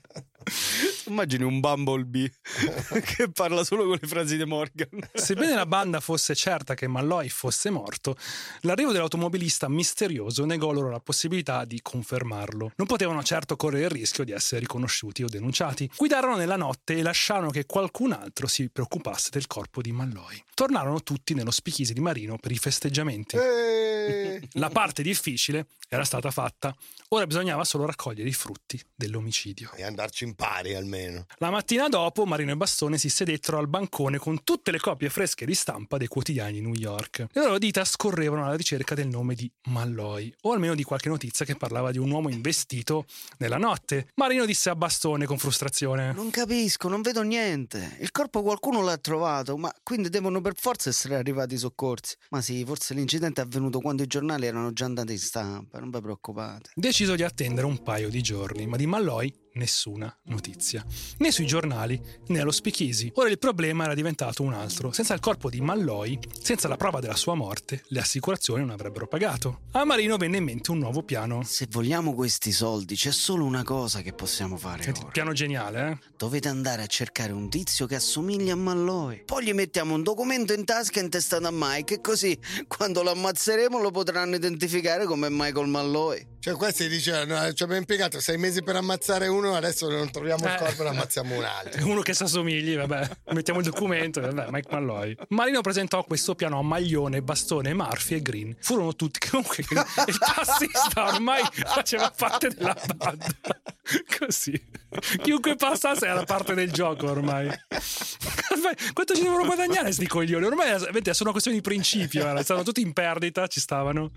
B: Immagini un Bumblebee che parla solo con le frasi di Morgan.
E: Sebbene la banda fosse certa che Malloy fosse morto, l'arrivo dell'automobilista misterioso negò loro la possibilità di confermarlo. Non potevano certo correre il rischio di essere riconosciuti o denunciati. Guidarono nella notte e lasciarono che qualcun altro si preoccupasse del corpo di Malloy. Tornarono tutti nello spichise di Marino per i festeggiamenti.
C: Eh,
E: La parte difficile era stata fatta, ora bisognava solo raccogliere i frutti dell'omicidio.
C: e andarci in pari almeno.
E: La mattina dopo Marino e Bastone si sedettero al bancone con tutte le copie fresche di stampa dei quotidiani di New York. Le loro dita scorrevano alla ricerca del nome di Malloy, o almeno di qualche notizia che parlava di un uomo investito nella notte. Marino disse a Bastone con frustrazione:
G: Non capisco, non vedo niente. Il corpo qualcuno l'ha trovato, ma quindi devono per forza essere arrivati i soccorsi. Ma sì, forse l'incidente è avvenuto quando i giornali erano già andati in stampa, non vi preoccupate.
E: Deciso di attendere un paio di giorni, ma di Malloy nessuna notizia. Né sui giornali né allo speakeasy. Ora il problema era diventato un altro. Senza il corpo di Malloy, senza la prova della sua morte, le assicurazioni non avrebbero pagato. A Marino venne in mente un nuovo piano.
G: Se vogliamo questi soldi, c'è solo una cosa che possiamo fare
E: Senti,
G: ora.
E: piano geniale, eh?
G: Dovete andare a cercare un tizio che assomiglia a Malloy. Poi gli mettiamo un documento in tasca intestato a Mike e così quando lo ammazzeremo lo potranno identificare come Michael Malloy.
C: Cioè, questi dicevano: "No, ci abbiamo impiegato sei mesi per ammazzare uno, adesso non troviamo il
E: Eh.
C: corpo e ne ammazziamo un altro.
E: Uno che si assomigli, vabbè, mettiamo il documento, vabbè, Mike Malloy. Marino presentò questo piano a Maglione, Bastone, Murphy e Green. Furono tutti, comunque, il tassista ormai faceva parte della banda. Così. Chiunque passasse era parte del gioco ormai. Quanto ci devono guadagnare sti coglioni? Ormai vedete, sono questioni di principio, era. stavano tutti in perdita, ci stavano.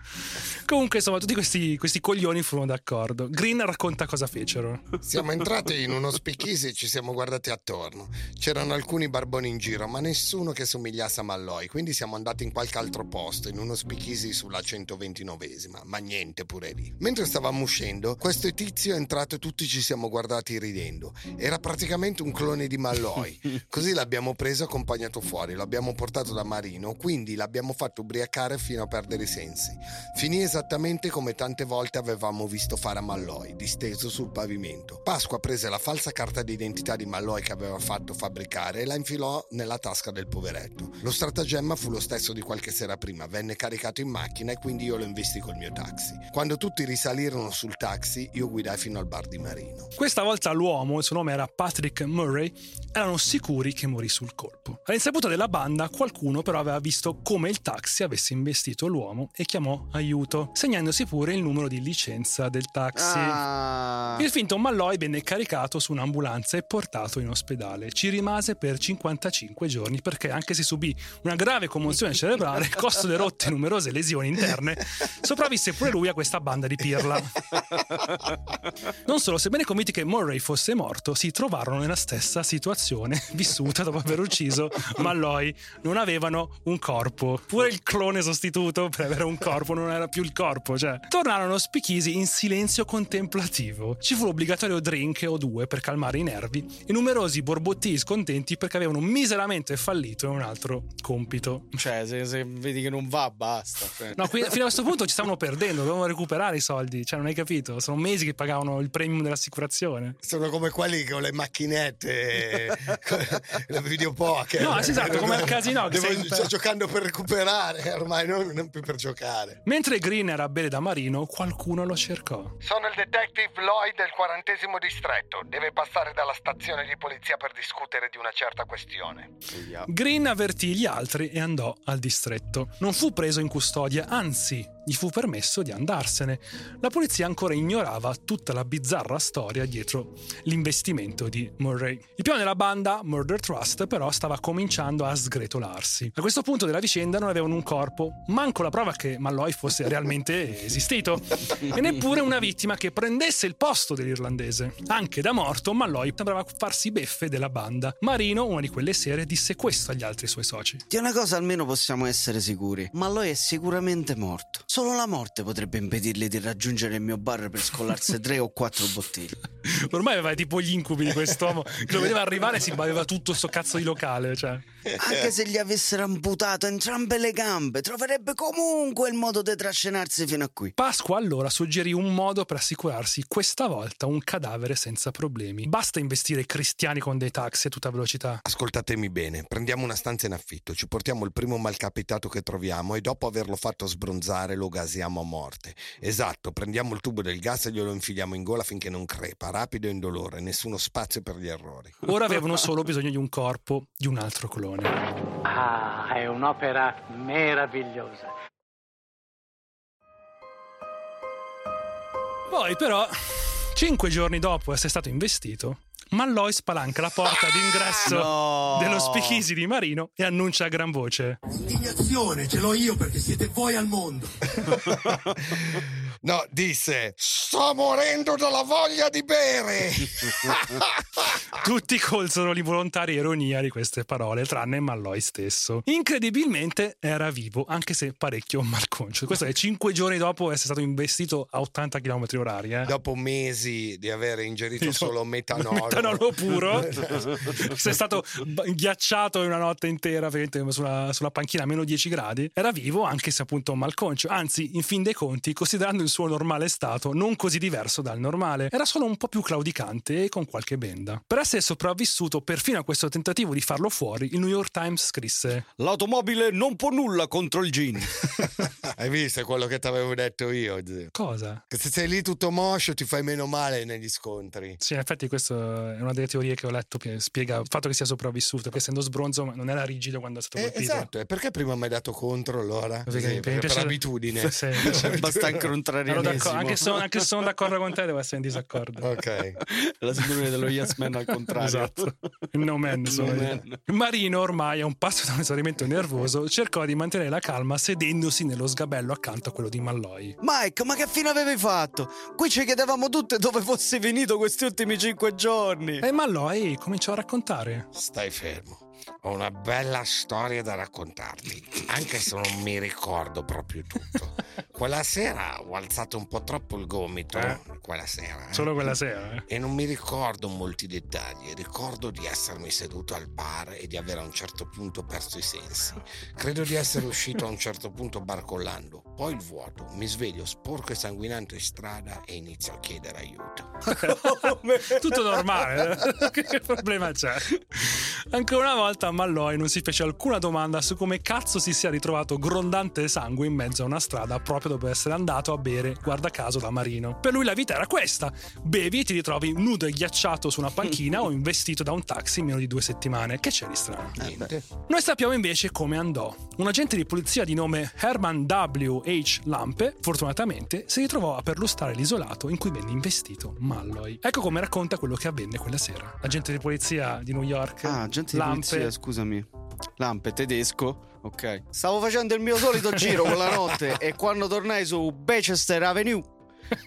E: Comunque, insomma, tutti questi, questi coglioni furono d'accordo. Green racconta cosa fecero.
C: Siamo entrati in uno speakeasy e ci siamo guardati attorno. C'erano alcuni barboni in giro, ma nessuno che somigliasse a Malloy, quindi siamo andati in qualche altro posto, in uno speakeasy sulla 129esima, ma niente pure lì. Mentre stavamo uscendo, questo tizio è entrato e tutti ci siamo guardati ridendo. Era praticamente un clone di Malloy. Così l'abbiamo preso e accompagnato fuori, l'abbiamo portato da Marino, quindi l'abbiamo fatto ubriacare fino a perdere i sensi. Finì esattamente come tante volte avevamo visto fare a Malloy, disteso sul pavimento. Pasqua prese la falsa carta d'identità di Malloy che aveva fatto fabbricare e la infilò nella tasca del poveretto. Lo stratagemma fu lo stesso di qualche sera prima, venne caricato in macchina e quindi io lo investi col mio taxi. Quando tutti risalirono sul taxi, io guidai fino al bar di Marino.
E: Questa volta l'uomo, il suo nome era Patrick Murray, erano sicuri che morì sul colpo. All'insaputa della banda, qualcuno però aveva visto come il taxi avesse investito l'uomo e chiamò aiuto, segnandosi pure il numero di licenza del taxi.
B: Ah.
E: Il finto Malloy venne caricato su un'ambulanza e portato in ospedale. Ci rimase per 55 giorni perché, anche se subì una grave commozione cerebrale, costo le rotte e numerose lesioni interne, sopravvisse pure lui a questa banda di pirla. Non solo, sebbene convinti che Murray fosse morto, si trovarono nella stessa situazione vissuta dopo aver ucciso Malloy. Non avevano un corpo. Pure il clone sostituto per avere un corpo non era più il corpo. Cioè, tornarono spichisi in silenzio contemplativo. Ci fu l'obbligatorio drink o due per calmare i nervi e numerosi borbottii scontenti perché avevano miseramente fallito in un altro compito.
B: Cioè, se, se vedi che non va, basta. Cioè.
E: No, qui- fino a questo punto ci stavano perdendo, dovevamo recuperare i soldi. Cioè, non hai capito? Sono mesi che pagavano il premium dell'assicurazione.
C: Sono come quelli con le macchinette, con le videopoker.
E: No, esatto, come al casino,
C: Devo- Sto giocando per recuperare, ormai non, non più per giocare.
E: Mentre Green era a bere da Marino, qualcuno lo cercò.
C: Sono il detective Lloyd del quarantesimo distretto. Deve passare dalla stazione di polizia per discutere di una certa questione.
E: Green avvertì gli altri e andò al distretto. Non fu preso in custodia, anzi, gli fu permesso di andarsene. La polizia ancora ignorava tutta la bizzarra storia dietro l'investimento di Murray. Il piano della banda, Murder Trust, però stava cominciando a sgretolarsi. A questo punto della vicenda non avevano un corpo, manco la prova che Malloy fosse realmente esistito, e neppure una vittima che prendesse il posto dell'irlandese. Anche da morto, Malloy sembrava farsi beffe della banda. Marino, una di quelle sere, disse questo agli altri suoi soci.
B: Di una cosa almeno possiamo essere sicuri. Malloy è sicuramente morto. Solo la morte potrebbe impedirgli di raggiungere il mio bar per scollarsi tre o quattro bottiglie.
E: Ormai aveva tipo gli incubi di quest'uomo che lo vedeva arrivare e si aveva tutto sto cazzo di locale. Cioè.
B: Anche se gli avessero amputato entrambe le gambe, troverebbe comunque il modo di trascinarsi fino a qui.
E: Pasqua allora suggerì un modo per assicurarsi questa volta un cadavere senza problemi. Basta investire cristiani con dei taxi a tutta velocità.
C: Ascoltatemi bene, prendiamo una stanza in affitto, ci portiamo il primo malcapitato che troviamo e dopo averlo fatto sbronzare lo gasiamo a morte. Esatto, prendiamo il tubo del gas e glielo infiliamo in gola finché non crepa, rapido e indolore, nessuno spazio per gli errori.
E: Ora avevano solo bisogno di un corpo di un altro clone.
F: Ah, è un'opera meravigliosa.
E: Poi però, cinque giorni dopo essere stato investito, Malloy spalanca la porta d'ingresso
B: No.
E: dello speakeasy di Marino e annuncia a gran voce
H: Indignazione ce l'ho io perché siete voi al mondo.
C: No, disse, sto morendo dalla voglia di bere.
E: Tutti colsero l'involontaria ironia di queste parole, tranne Malloy stesso. Incredibilmente era vivo, anche se parecchio malconcio. Questo è cinque giorni dopo essere stato investito a 80 km orari. Eh.
C: Dopo mesi di aver ingerito solo metanolo.
E: Metanolo puro. Sei stato ghiacciato una notte intera sulla, sulla panchina a meno 10 gradi. Era vivo, anche se appunto malconcio. Anzi, in fin dei conti, considerando il suo normale stato, non così diverso dal normale. Era solo un po' più claudicante e con qualche benda. Per essere sopravvissuto perfino a questo tentativo di farlo fuori, il New York Times scrisse:
B: L'automobile non può nulla contro il gin.
C: Hai visto quello che ti avevo detto io, zio?
E: Cosa?
C: Che se sei lì tutto moscio ti fai meno male negli scontri.
E: Sì, in effetti questa è una delle teorie che ho letto che spiega il fatto che sia sopravvissuto, che essendo sbronzo non era rigido quando è stato
C: Eh,
E: colpito.
C: esatto, e perché prima mi hai dato contro allora?
E: Perché
C: Sì,
E: mi
C: perché per
E: piace-
C: abitudine.
E: Sì, sì.
B: Basta
G: contrarianesimo.
E: Anche se, anche se sono d'accordo con te, devo essere in disaccordo.
I: Ok.
G: La sindrome dello yes man al contrario.
E: Esatto. No man
G: No man.
E: Marino, ormai a un passo da un esaurimento nervoso, cercò di mantenere la calma sedendosi nello sgabello accanto a quello di Malloy.
G: Mike, ma che fine avevi fatto? Qui ci chiedevamo tutte dove fosse finito questi ultimi cinque giorni.
E: E Malloy cominciò a raccontare.
C: Stai fermo. Ho una bella storia da raccontarti, anche se non mi ricordo proprio tutto. Quella sera ho alzato un po' troppo il gomito.
E: Eh?
C: Quella sera. eh.
E: Solo quella sera, eh.
C: E non mi ricordo molti dettagli, ricordo di essermi seduto al bar e di aver a un certo punto perso i sensi. Credo di essere uscito a un certo punto barcollando, poi il vuoto, mi sveglio sporco e sanguinante in strada e inizio a chiedere aiuto.
E: Tutto normale, che problema c'è? Ancora una volta Malloy non si fece alcuna domanda su come cazzo si sia ritrovato grondante sangue in mezzo a una strada proprio dopo essere andato a bere, guarda caso, da Marino. Per lui la vita era questa: bevi e ti ritrovi nudo e ghiacciato su una panchina o investito da un taxi in meno di due settimane. Che c'è di strano?
C: Niente.
E: Noi sappiamo invece come andò. Un agente di polizia di nome Herman W.H. Lampe, fortunatamente, si ritrovò a perlustrare l'isolato in cui venne investito Malloy. Ecco come racconta quello che avvenne quella sera. Agente di polizia di New York,
G: Ah, gente di
E: Lampe,
G: polizia, scusami. Lampe, tedesco. Ok. Stavo facendo il mio solito giro quella notte e quando tornai su Bechester Avenue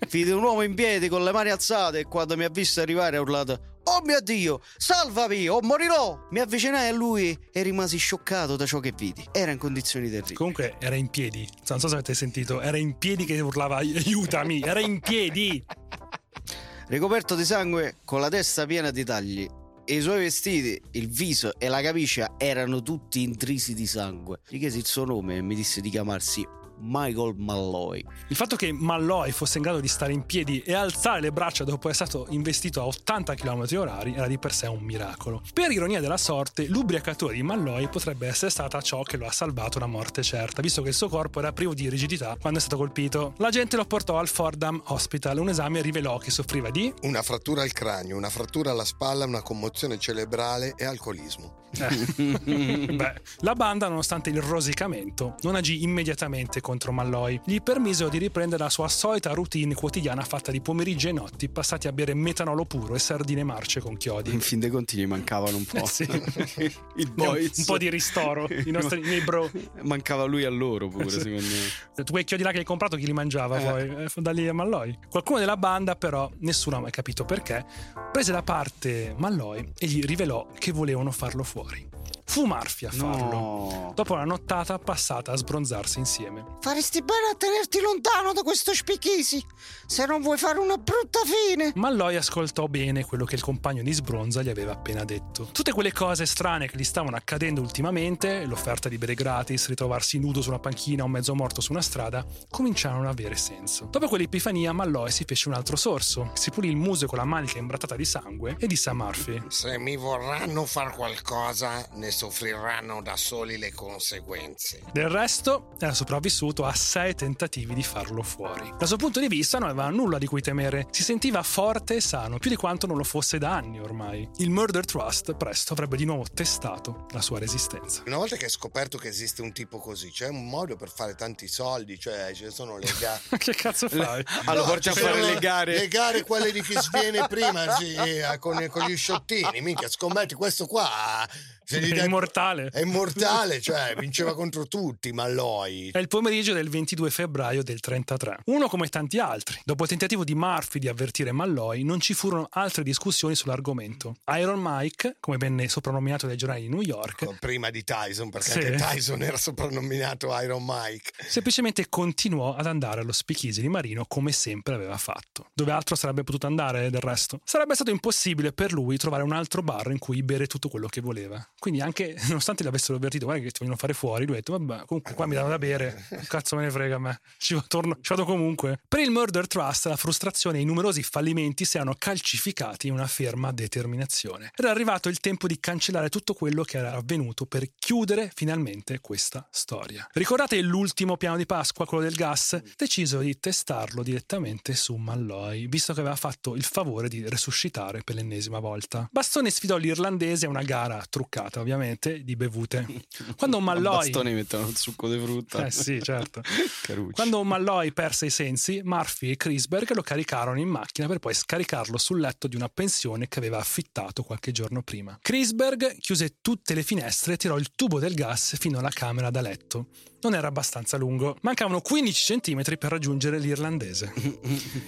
G: vidi un uomo in piedi con le mani alzate e quando mi ha visto arrivare ha urlato Oh mio Dio, salvami o morirò! Mi avvicinai a lui e rimasi scioccato da ciò che vidi. Era in condizioni terribili.
E: Comunque era in piedi. Non so se avete sentito, era in piedi che urlava aiutami, era in piedi.
G: Ricoperto di sangue, con la testa piena di tagli. E i suoi vestiti, il viso e la camicia erano tutti intrisi di sangue. Gli chiesi il suo nome e mi disse di chiamarsi Michael Malloy.
E: Il fatto che Malloy fosse in grado di stare in piedi e alzare le braccia dopo essere stato investito a 80 km orari era di per sé un miracolo. Per ironia della sorte, l'ubriacatore di Malloy potrebbe essere stata ciò che lo ha salvato da morte certa, visto che il suo corpo era privo di rigidità quando è stato colpito. La gente lo portò al Fordham Hospital. Un esame rivelò che soffriva di
I: Una frattura al cranio, una frattura alla spalla, una commozione cerebrale e alcolismo.
E: Eh. Beh, la banda, nonostante il rosicamento, non agì immediatamente contro Malloy. Gli permisero di riprendere la sua solita routine quotidiana fatta di pomeriggi e notti passati a bere metanolo puro e sardine marce con chiodi.
G: In fin dei conti gli mancavano un po'.
E: Eh sì.
G: I
E: Un,
G: boys.
E: un po' di ristoro, i nostri miei bro.
G: Mancava lui a loro pure,
E: Sì.
G: secondo me.
E: Tu quei chiodi là che hai comprato, chi li mangiava
G: Eh.
E: poi? Eh, da lì a Malloy. Qualcuno della banda, però, nessuno ha mai capito perché, prese da parte Malloy e gli rivelò che volevano farlo fuori. Fu Murphy a farlo.
G: No.
E: Dopo una nottata passata a sbronzarsi insieme.
G: Faresti bene a tenerti lontano da questo spicchisi, se non vuoi fare una brutta fine.
E: Malloy ascoltò bene quello che il compagno di sbronza gli aveva appena detto. Tutte quelle cose strane che gli stavano accadendo ultimamente, l'offerta di bere gratis, ritrovarsi nudo su una panchina o mezzo morto su una strada, cominciarono ad avere senso. Dopo quell'epifania, Malloy si fece un altro sorso, si pulì il muso con la manica imbrattata di sangue e disse a Murphy:
C: Se mi vorranno far qualcosa, ne soffriranno da soli le conseguenze.
E: Del resto, era sopravvissuto a sei tentativi di farlo fuori. Dal suo punto di vista non aveva nulla di cui temere, si sentiva forte e sano, più di quanto non lo fosse da anni ormai. Il Murder Trust presto avrebbe di nuovo testato la sua resistenza.
I: Una volta che hai scoperto che esiste un tipo così, c'è un modo per fare tanti soldi, cioè ci sono le gare.
E: che cazzo fai?
G: Allora,
I: No,
G: porti a fare le gare.
I: Le gare, quelle di chi sviene prima sì, eh, con, con gli sciottini. Minchia, scommetti, questo qua
E: È immortale.
I: È immortale, cioè vinceva contro tutti, Malloy.
E: È il pomeriggio del 22 febbraio del 33. Uno come tanti altri. Dopo il tentativo di Murphy di avvertire Malloy, non ci furono altre discussioni sull'argomento. Iron Mike, come venne soprannominato dai giornali di New York,
I: Prima di Tyson, perché
E: Sì.
I: anche Tyson era soprannominato Iron Mike.
E: semplicemente continuò ad andare allo speakeasy di Marino come sempre aveva fatto. Dove altro sarebbe potuto andare del resto? Sarebbe stato impossibile per lui trovare un altro bar in cui bere tutto quello che voleva. Quindi anche nonostante l'avessero avvertito, guarda che ti vogliono fare fuori, lui ha detto vabbè, comunque qua mi danno da bere, cazzo me ne frega a me, ci torno- ci vado comunque. Per il Murder Trust la frustrazione e i numerosi fallimenti si erano calcificati in una ferma determinazione. Era arrivato il tempo di cancellare tutto quello che era avvenuto per chiudere finalmente questa storia. Ricordate l'ultimo piano di Pasqua, quello del gas? Decisero di testarlo direttamente su Malloy, visto che aveva fatto il favore di resuscitare per l'ennesima volta. Bastone sfidò l'irlandese a una gara truccata tratta ovviamente di bevute. Quando Malloy...
B: bastoni mettono il succo di frutta.
E: Eh sì, certo. Quando Malloy perse i sensi, Murphy e Crisberg lo caricarono in macchina per poi scaricarlo sul letto di una pensione che aveva affittato qualche giorno prima. Crisberg chiuse tutte le finestre e tirò il tubo del gas fino alla camera da letto. Non era abbastanza lungo, mancavano 15 cm per raggiungere l'irlandese.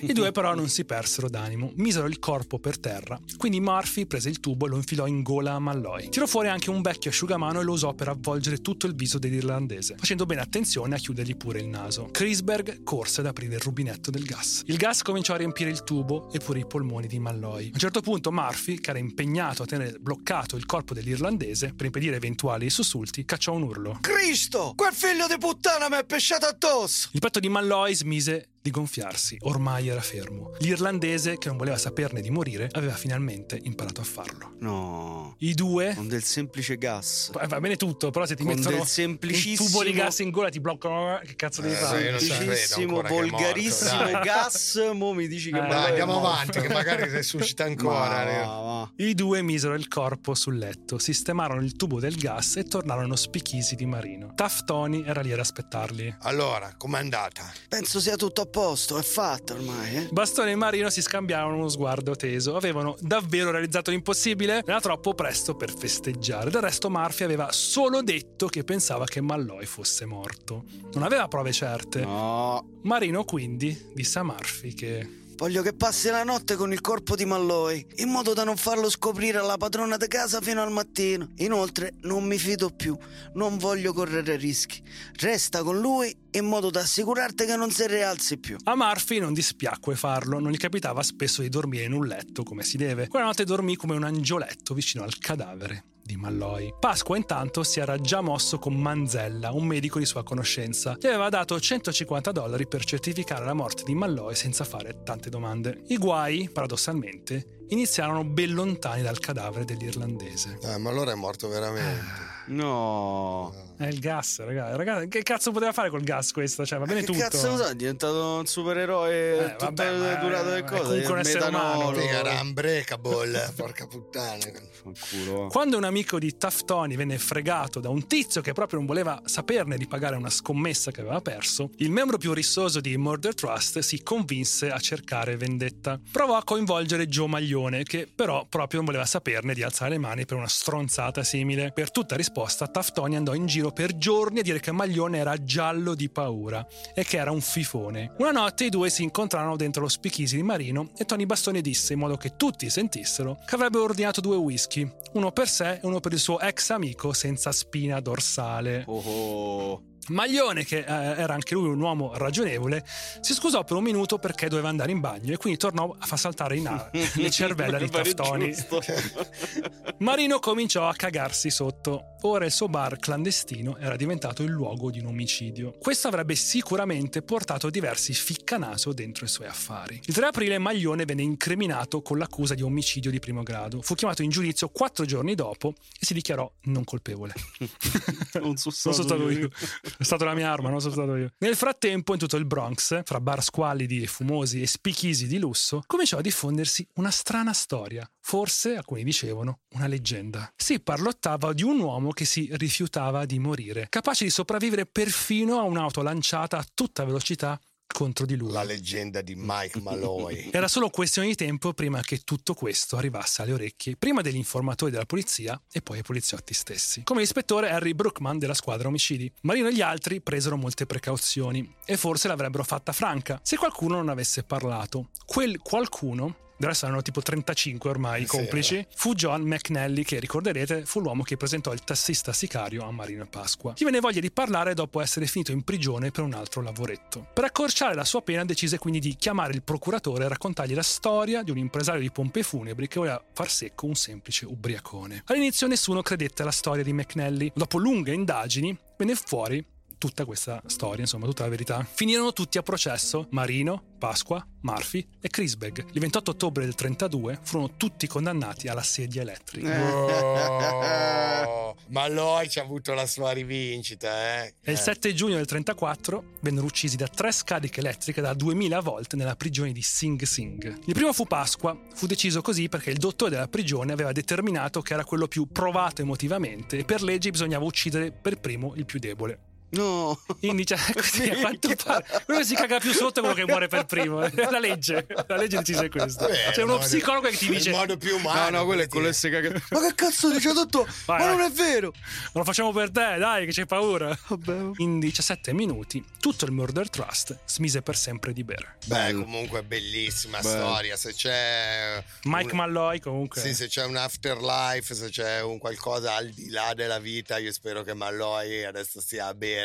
E: I due però non si persero d'animo, misero il corpo per terra, quindi Murphy prese il tubo e lo infilò in gola a Malloy. Tirò fuori anche un vecchio asciugamano e lo usò per avvolgere tutto il viso dell'irlandese, facendo bene attenzione a chiudergli pure il naso. Crisberg corse ad aprire il rubinetto del gas. Il gas cominciò a riempire il tubo e pure i polmoni di Malloy. A un certo punto Murphy, che era impegnato a tenere bloccato il corpo dell'irlandese per impedire eventuali sussulti, cacciò un urlo.
G: Cristo! Quel figlio di puttana mi è pesciato addosso!
E: Il petto di Malloy smise di gonfiarsi, ormai era fermo. L'irlandese, che non voleva saperne di morire, aveva finalmente imparato a farlo.
B: No.
E: I due...
B: Con del semplice gas.
E: Eh, Va bene tutto, però se ti
B: Con
E: mettono
B: del
E: un
B: semplicissimo-
E: tubo di gas in gola ti bloccano, che cazzo devi
C: Eh,
E: fare?
B: Semplicissimo, volgarissimo gas. Mo mi dici che
E: Eh,
C: Dai, andiamo
B: morto.
C: avanti, che magari resuscita ancora.
B: Ma-
C: eh.
B: ma-
E: I due misero il corpo sul letto, sistemarono il tubo del gas e tornarono spichisi di marino. Taftoni era lì ad aspettarli.
C: Allora, com'è andata?
G: Penso sia tutto a posto, è fatta ormai, eh?
E: Bastone e Marino si scambiarono uno sguardo teso. Avevano davvero realizzato l'impossibile? Era troppo presto per festeggiare. Del resto Murphy aveva solo detto che pensava che Malloy fosse morto. Non aveva prove certe.
B: No.
E: Marino quindi disse a Murphy che
G: Voglio che passi la notte con il corpo di Malloy, in modo da non farlo scoprire alla padrona di casa fino al mattino. Inoltre, non mi fido più, non voglio correre rischi. Resta con lui in modo da assicurarti che non si rialzi più.
E: A Murphy non dispiacque farlo, non gli capitava spesso di dormire in un letto come si deve. Quella notte dormì come un angioletto vicino al cadavere di Malloy. Pasqua intanto si era già mosso con Manzella, un medico di sua conoscenza. Gli aveva dato 150 dollari per certificare la morte di Malloy senza fare tante domande. I guai, paradossalmente, iniziarono ben lontani dal cadavere dell'irlandese.
C: Eh, ma allora è morto veramente.
B: No.
E: È il gas, ragazzi. Ragazzi, che cazzo poteva fare col gas questo? Cioè, va bene
B: che
E: tutto.
B: cazzo lo sa? È diventato un supereroe
E: Eh,
B: tutto
E: vabbè,
B: è durato le cose.
E: comunque un essere umano.
C: era unbreakable, porca puttana.
B: Fanculo.
E: Quando un amico di Taftoni venne fregato da un tizio che proprio non voleva saperne di pagare una scommessa che aveva perso, il membro più rissoso di Murder Trust si convinse a cercare vendetta. Provò a coinvolgere Joe Maglione, che però proprio non voleva saperne di alzare le mani per una stronzata simile. Per tutta risposta, Taftoni andò in giro per giorni a dire che Maglione era giallo di paura e che era un fifone. Una notte i due si incontrarono dentro lo speakeasy di Marino e Tony Bastoni disse, in modo che tutti sentissero, che avrebbe ordinato due whisky, uno per sé e uno per il suo ex amico senza spina dorsale.
B: Oh, oh.
E: Maglione, che eh, era anche lui un uomo ragionevole, si scusò per un minuto perché doveva andare in bagno e quindi tornò a far saltare in aria le cervella di Taftoni. Marino cominciò a cagarsi sotto. Ora il suo bar clandestino era diventato il luogo di un omicidio. Questo avrebbe sicuramente portato diversi ficcanaso dentro i suoi affari. Il 3 aprile Maglione venne incriminato con l'accusa di omicidio di primo grado. Fu chiamato in giudizio quattro giorni dopo e si dichiarò non colpevole.
B: non sono
E: Non io. È stata la mia arma, non sono stato io. Nel frattempo, in tutto il Bronx, fra bar squallidi e fumosi e spichisi di lusso, cominciò a diffondersi una strana storia. Forse, alcuni dicevano, una leggenda. Si parlottava di un uomo che si rifiutava di morire, capace di sopravvivere perfino a un'auto lanciata a tutta velocità contro di lui.
C: La leggenda di Mike Malloy.
E: Era solo questione di tempo prima che tutto questo arrivasse alle orecchie, prima degli informatori della polizia e poi ai poliziotti stessi. Come l'ispettore Harry Brookman della squadra omicidi. Marino e gli altri presero molte precauzioni e forse l'avrebbero fatta franca se qualcuno non avesse parlato. Quel qualcuno Adesso erano tipo 35 ormai i
C: Sì,
E: complici. Fu John McNally, che ricorderete fu l'uomo che presentò il tassista sicario a Marino e Pasqua. Gli venne voglia di parlare dopo essere finito in prigione per un altro lavoretto. Per accorciare la sua pena decise quindi di chiamare il procuratore e raccontargli la storia di un impresario di pompe funebri che voleva far secco un semplice ubriacone. All'inizio nessuno credette alla storia di McNally. Dopo lunghe indagini venne fuori tutta questa storia, insomma, tutta la verità. Finirono tutti a processo Marino, Pasqua, Murphy e Crisberg. Il 28 ottobre del 32 furono tutti condannati alla sedia elettrica.
C: Oh, ma Loi ci ha avuto la sua rivincita, eh?
E: E il 7 giugno del 34 vennero uccisi da tre scariche elettriche da 2000 volte nella prigione di Sing Sing. Il primo fu Pasqua, fu deciso così perché il dottore della prigione aveva determinato che era quello più provato emotivamente e per legge bisognava uccidere per primo il più debole.
G: No.
E: Quindi cioè, così, a quanto pare, quello che si caga più sotto è quello che muore per primo. La legge, la legge decise questo.
C: Vabbè,
E: C'è uno
C: modo-
E: psicologo che ti dice:
C: Il modo più umano.
G: No, no, quello è quello che caga. Ma che cazzo dice dottor?
E: Vai,
G: Ma non è vero.
E: Lo facciamo per te, dai, che c'hai paura.
G: Vabbè.
E: In 17 minuti, tutto il Murder Trust smise per sempre di bere.
C: Beh, comunque bellissima
G: Bello.
C: storia. Se c'è.
E: Mike
C: un-
E: Malloy, comunque.
C: Sì, se c'è un afterlife, se c'è un qualcosa al di là della vita, io spero che Malloy adesso stia a bere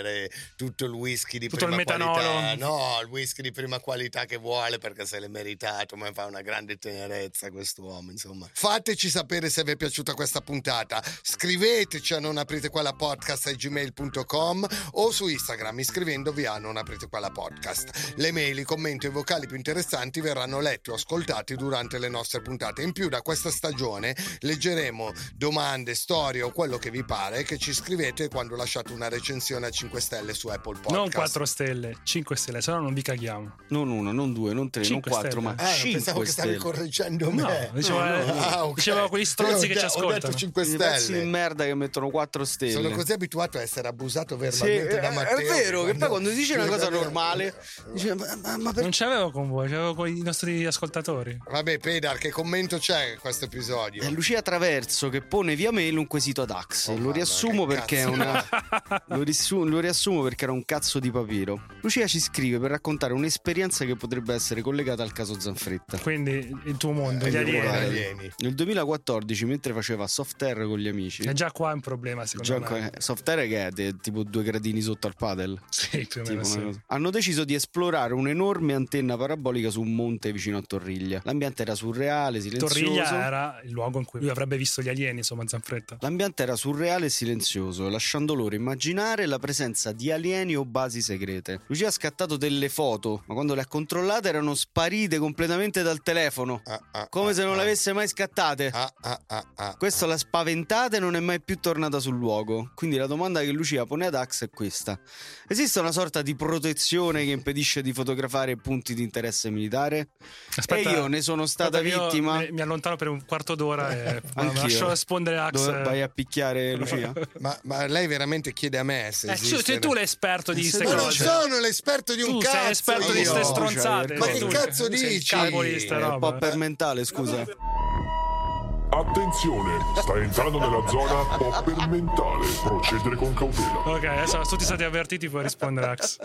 C: tutto il whisky di
E: Tutto
C: prima
E: il
C: qualità. No, il whisky di prima qualità che vuole perché se l'è meritato, ma fa una grande tenerezza quest'uomo, insomma. Fateci sapere se vi è piaciuta questa puntata. Scriveteci a non aprite qua la podcast gmail.com o su Instagram iscrivendovi a non aprite qua la podcast. Le mail, i commenti e i vocali più interessanti verranno letti o ascoltati durante le nostre puntate. In più da questa stagione leggeremo domande, storie o quello che vi pare che ci scrivete quando lasciate una recensione a 5 stelle su Apple Podcast.
E: Non 4 stelle, 5 stelle, se no non vi caghiamo.
G: Non una, non due, non tre, non
E: Cinque
G: quattro,
E: stelle.
G: ma
C: Ah,
G: cinque
C: pensavo che stavi
G: stelle.
C: correggendo
E: No,
C: me.
E: dicevo, eh,
C: Ah, ok.
E: dicevo quegli stronzi che ci
C: ho detto
E: ascoltano.
C: 5
G: I pezzi di
C: stelle.
G: merda che mettono 4 stelle.
C: Sono così abituato a essere abusato
G: Sì,
C: verbalmente
G: è,
C: da
G: è
C: Matteo.
G: vero, che poi quando dice una cosa normale, dice, ma, ma, ma per
E: Non c'avevo con voi, c'avevo con i nostri ascoltatori.
C: Vabbè, Pedar, che commento c'è in questo episodio?
G: È Lucia Traverso che pone via mail un quesito ad Ax.
C: Oh,
G: lo riassumo perché è una. lo, riassu- lo riassumo perché era un cazzo di papiro. Lucia ci scrive per raccontare un'esperienza che potrebbe essere collegata al caso Zanfretta.
E: Quindi il tuo mondo,
C: Eh,
E: gli alieni.
C: alieni.
G: Nel 2014, mentre faceva soft air con gli amici,
E: È già qua un problema, secondo
G: gioco-
E: me.
G: soft air che è de- tipo due gradini sotto al padel.
E: Sì, più o
G: Tipo
E: meno sì.
G: Hanno deciso di esplorare un'enorme antenna parabolica su un monte vicino a Torriglia. L'ambiente era surreale, silenzioso.
E: Torriglia era il luogo in cui lui avrebbe visto gli alieni, insomma, Zanfretta.
G: L'ambiente era surreale e silenzioso, lasciando loro immaginare la presenza di alieni o basi segrete. Lucia ha scattato delle foto, ma quando le ha controllate erano sparite completamente dal telefono.
C: Ah, ah,
G: Come
C: ah,
G: se non
C: ah.
G: le avesse mai scattate.
C: Ah, ah, ah, ah,
G: Questo
C: ah.
G: l'ha spaventata e non è mai più tornata sul luogo. Quindi la domanda che Lucia pone ad Ax è questa: esiste una sorta di protezione che impedisce di fotografare punti di interesse militare?
E: Aspetta,
G: e io ne sono stata
E: aspetta
G: vittima.
E: Mi, mi allontano per un quarto d'ora e lascio rispondere Ax.
G: Dove vai a picchiare Lucia?
C: Ma, ma lei veramente chiede a me se
E: Eh,
C: esiste
E: sei tu l'esperto di
G: Eh,
E: queste
C: Ma non
E: cose.
C: sono l'esperto di un
E: tu
C: cazzo
E: sei esperto di queste stronzate.
G: Ma
C: che
E: Tu
C: cazzo dici?
G: È un
E: robe.
G: po' per mentale, scusa.
D: Attenzione, stai entrando nella zona popper mentale. Procedere con cautela.
E: Ok, adesso tutti stati avvertiti, puoi rispondere Ax.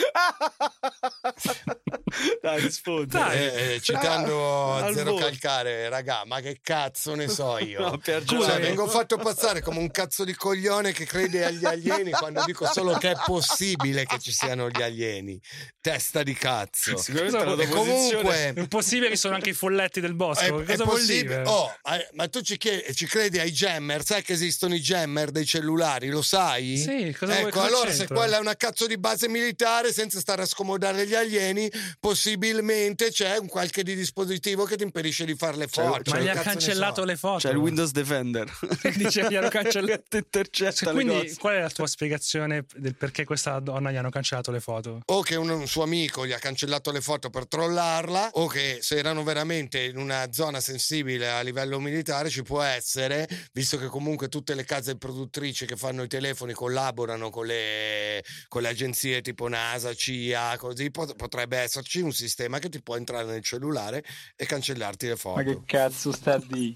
G: Dai, rispondi.
E: Dai.
C: Eh, eh, citando
G: Al
C: Zero
G: volo.
C: Calcare, raga, ma che cazzo ne so io?
G: No, per
C: Cioè, vengo fatto passare come un cazzo di coglione che crede agli alieni quando dico solo che è possibile che ci siano gli alieni. Testa di cazzo.
G: Sicuramente
E: Cosa
C: comunque
E: È possibile che sono anche i folletti del bosco.
C: è,
E: Cosa
C: è
E: vuol
C: possibile.
E: dire?
C: Oh, eh, ma tu ci, chiedi- ci credi ai jammer? Sai che esistono i jammer dei cellulari? Lo sai?
E: Sì, cosa vuoi-
C: ecco,
E: cosa
C: allora se quella è una cazzo di base militare, senza stare a scomodare gli alieni, possibilmente c'è un qualche di dispositivo che ti impedisce di fare le foto.
E: Ma gli ha cancellato
C: so?
E: le foto.
G: C'è il Windows Defender.
E: Dice gli hanno cancellato.
G: Ti intercetta
E: Quindi, qual è la tua spiegazione del perché questa donna gli hanno cancellato le foto?
C: O che un, un suo amico gli ha cancellato le foto per trollarla, o che se erano veramente in una zona sensibile a livello militare ci può essere, visto che comunque tutte le case produttrici che fanno i telefoni collaborano con le, con le agenzie tipo NASA, CIA, così pot- potrebbe esserci un sistema che ti può entrare nel cellulare e cancellarti le foto.
F: Ma che cazzo sta di?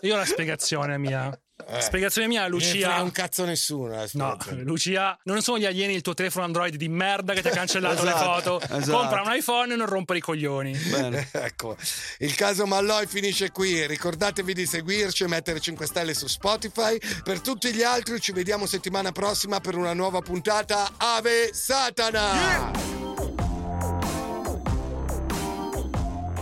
E: Io ho la spiegazione mia.
C: Eh.
E: Spiegazione mia,
C: Non
E: Lucia.
C: un cazzo nessuno. la
E: No. Lucia, non sono gli alieni il tuo telefono Android di merda che ti ha cancellato le
G: Esatto,
E: foto.
G: esatto.
E: Compra un iPhone e non rompere i coglioni.
G: Bene.
C: ecco, il caso Malloy finisce qui. Ricordatevi di seguirci e mettere 5 stelle su Spotify. Per tutti gli altri, ci vediamo settimana prossima per una nuova puntata. Ave Satana!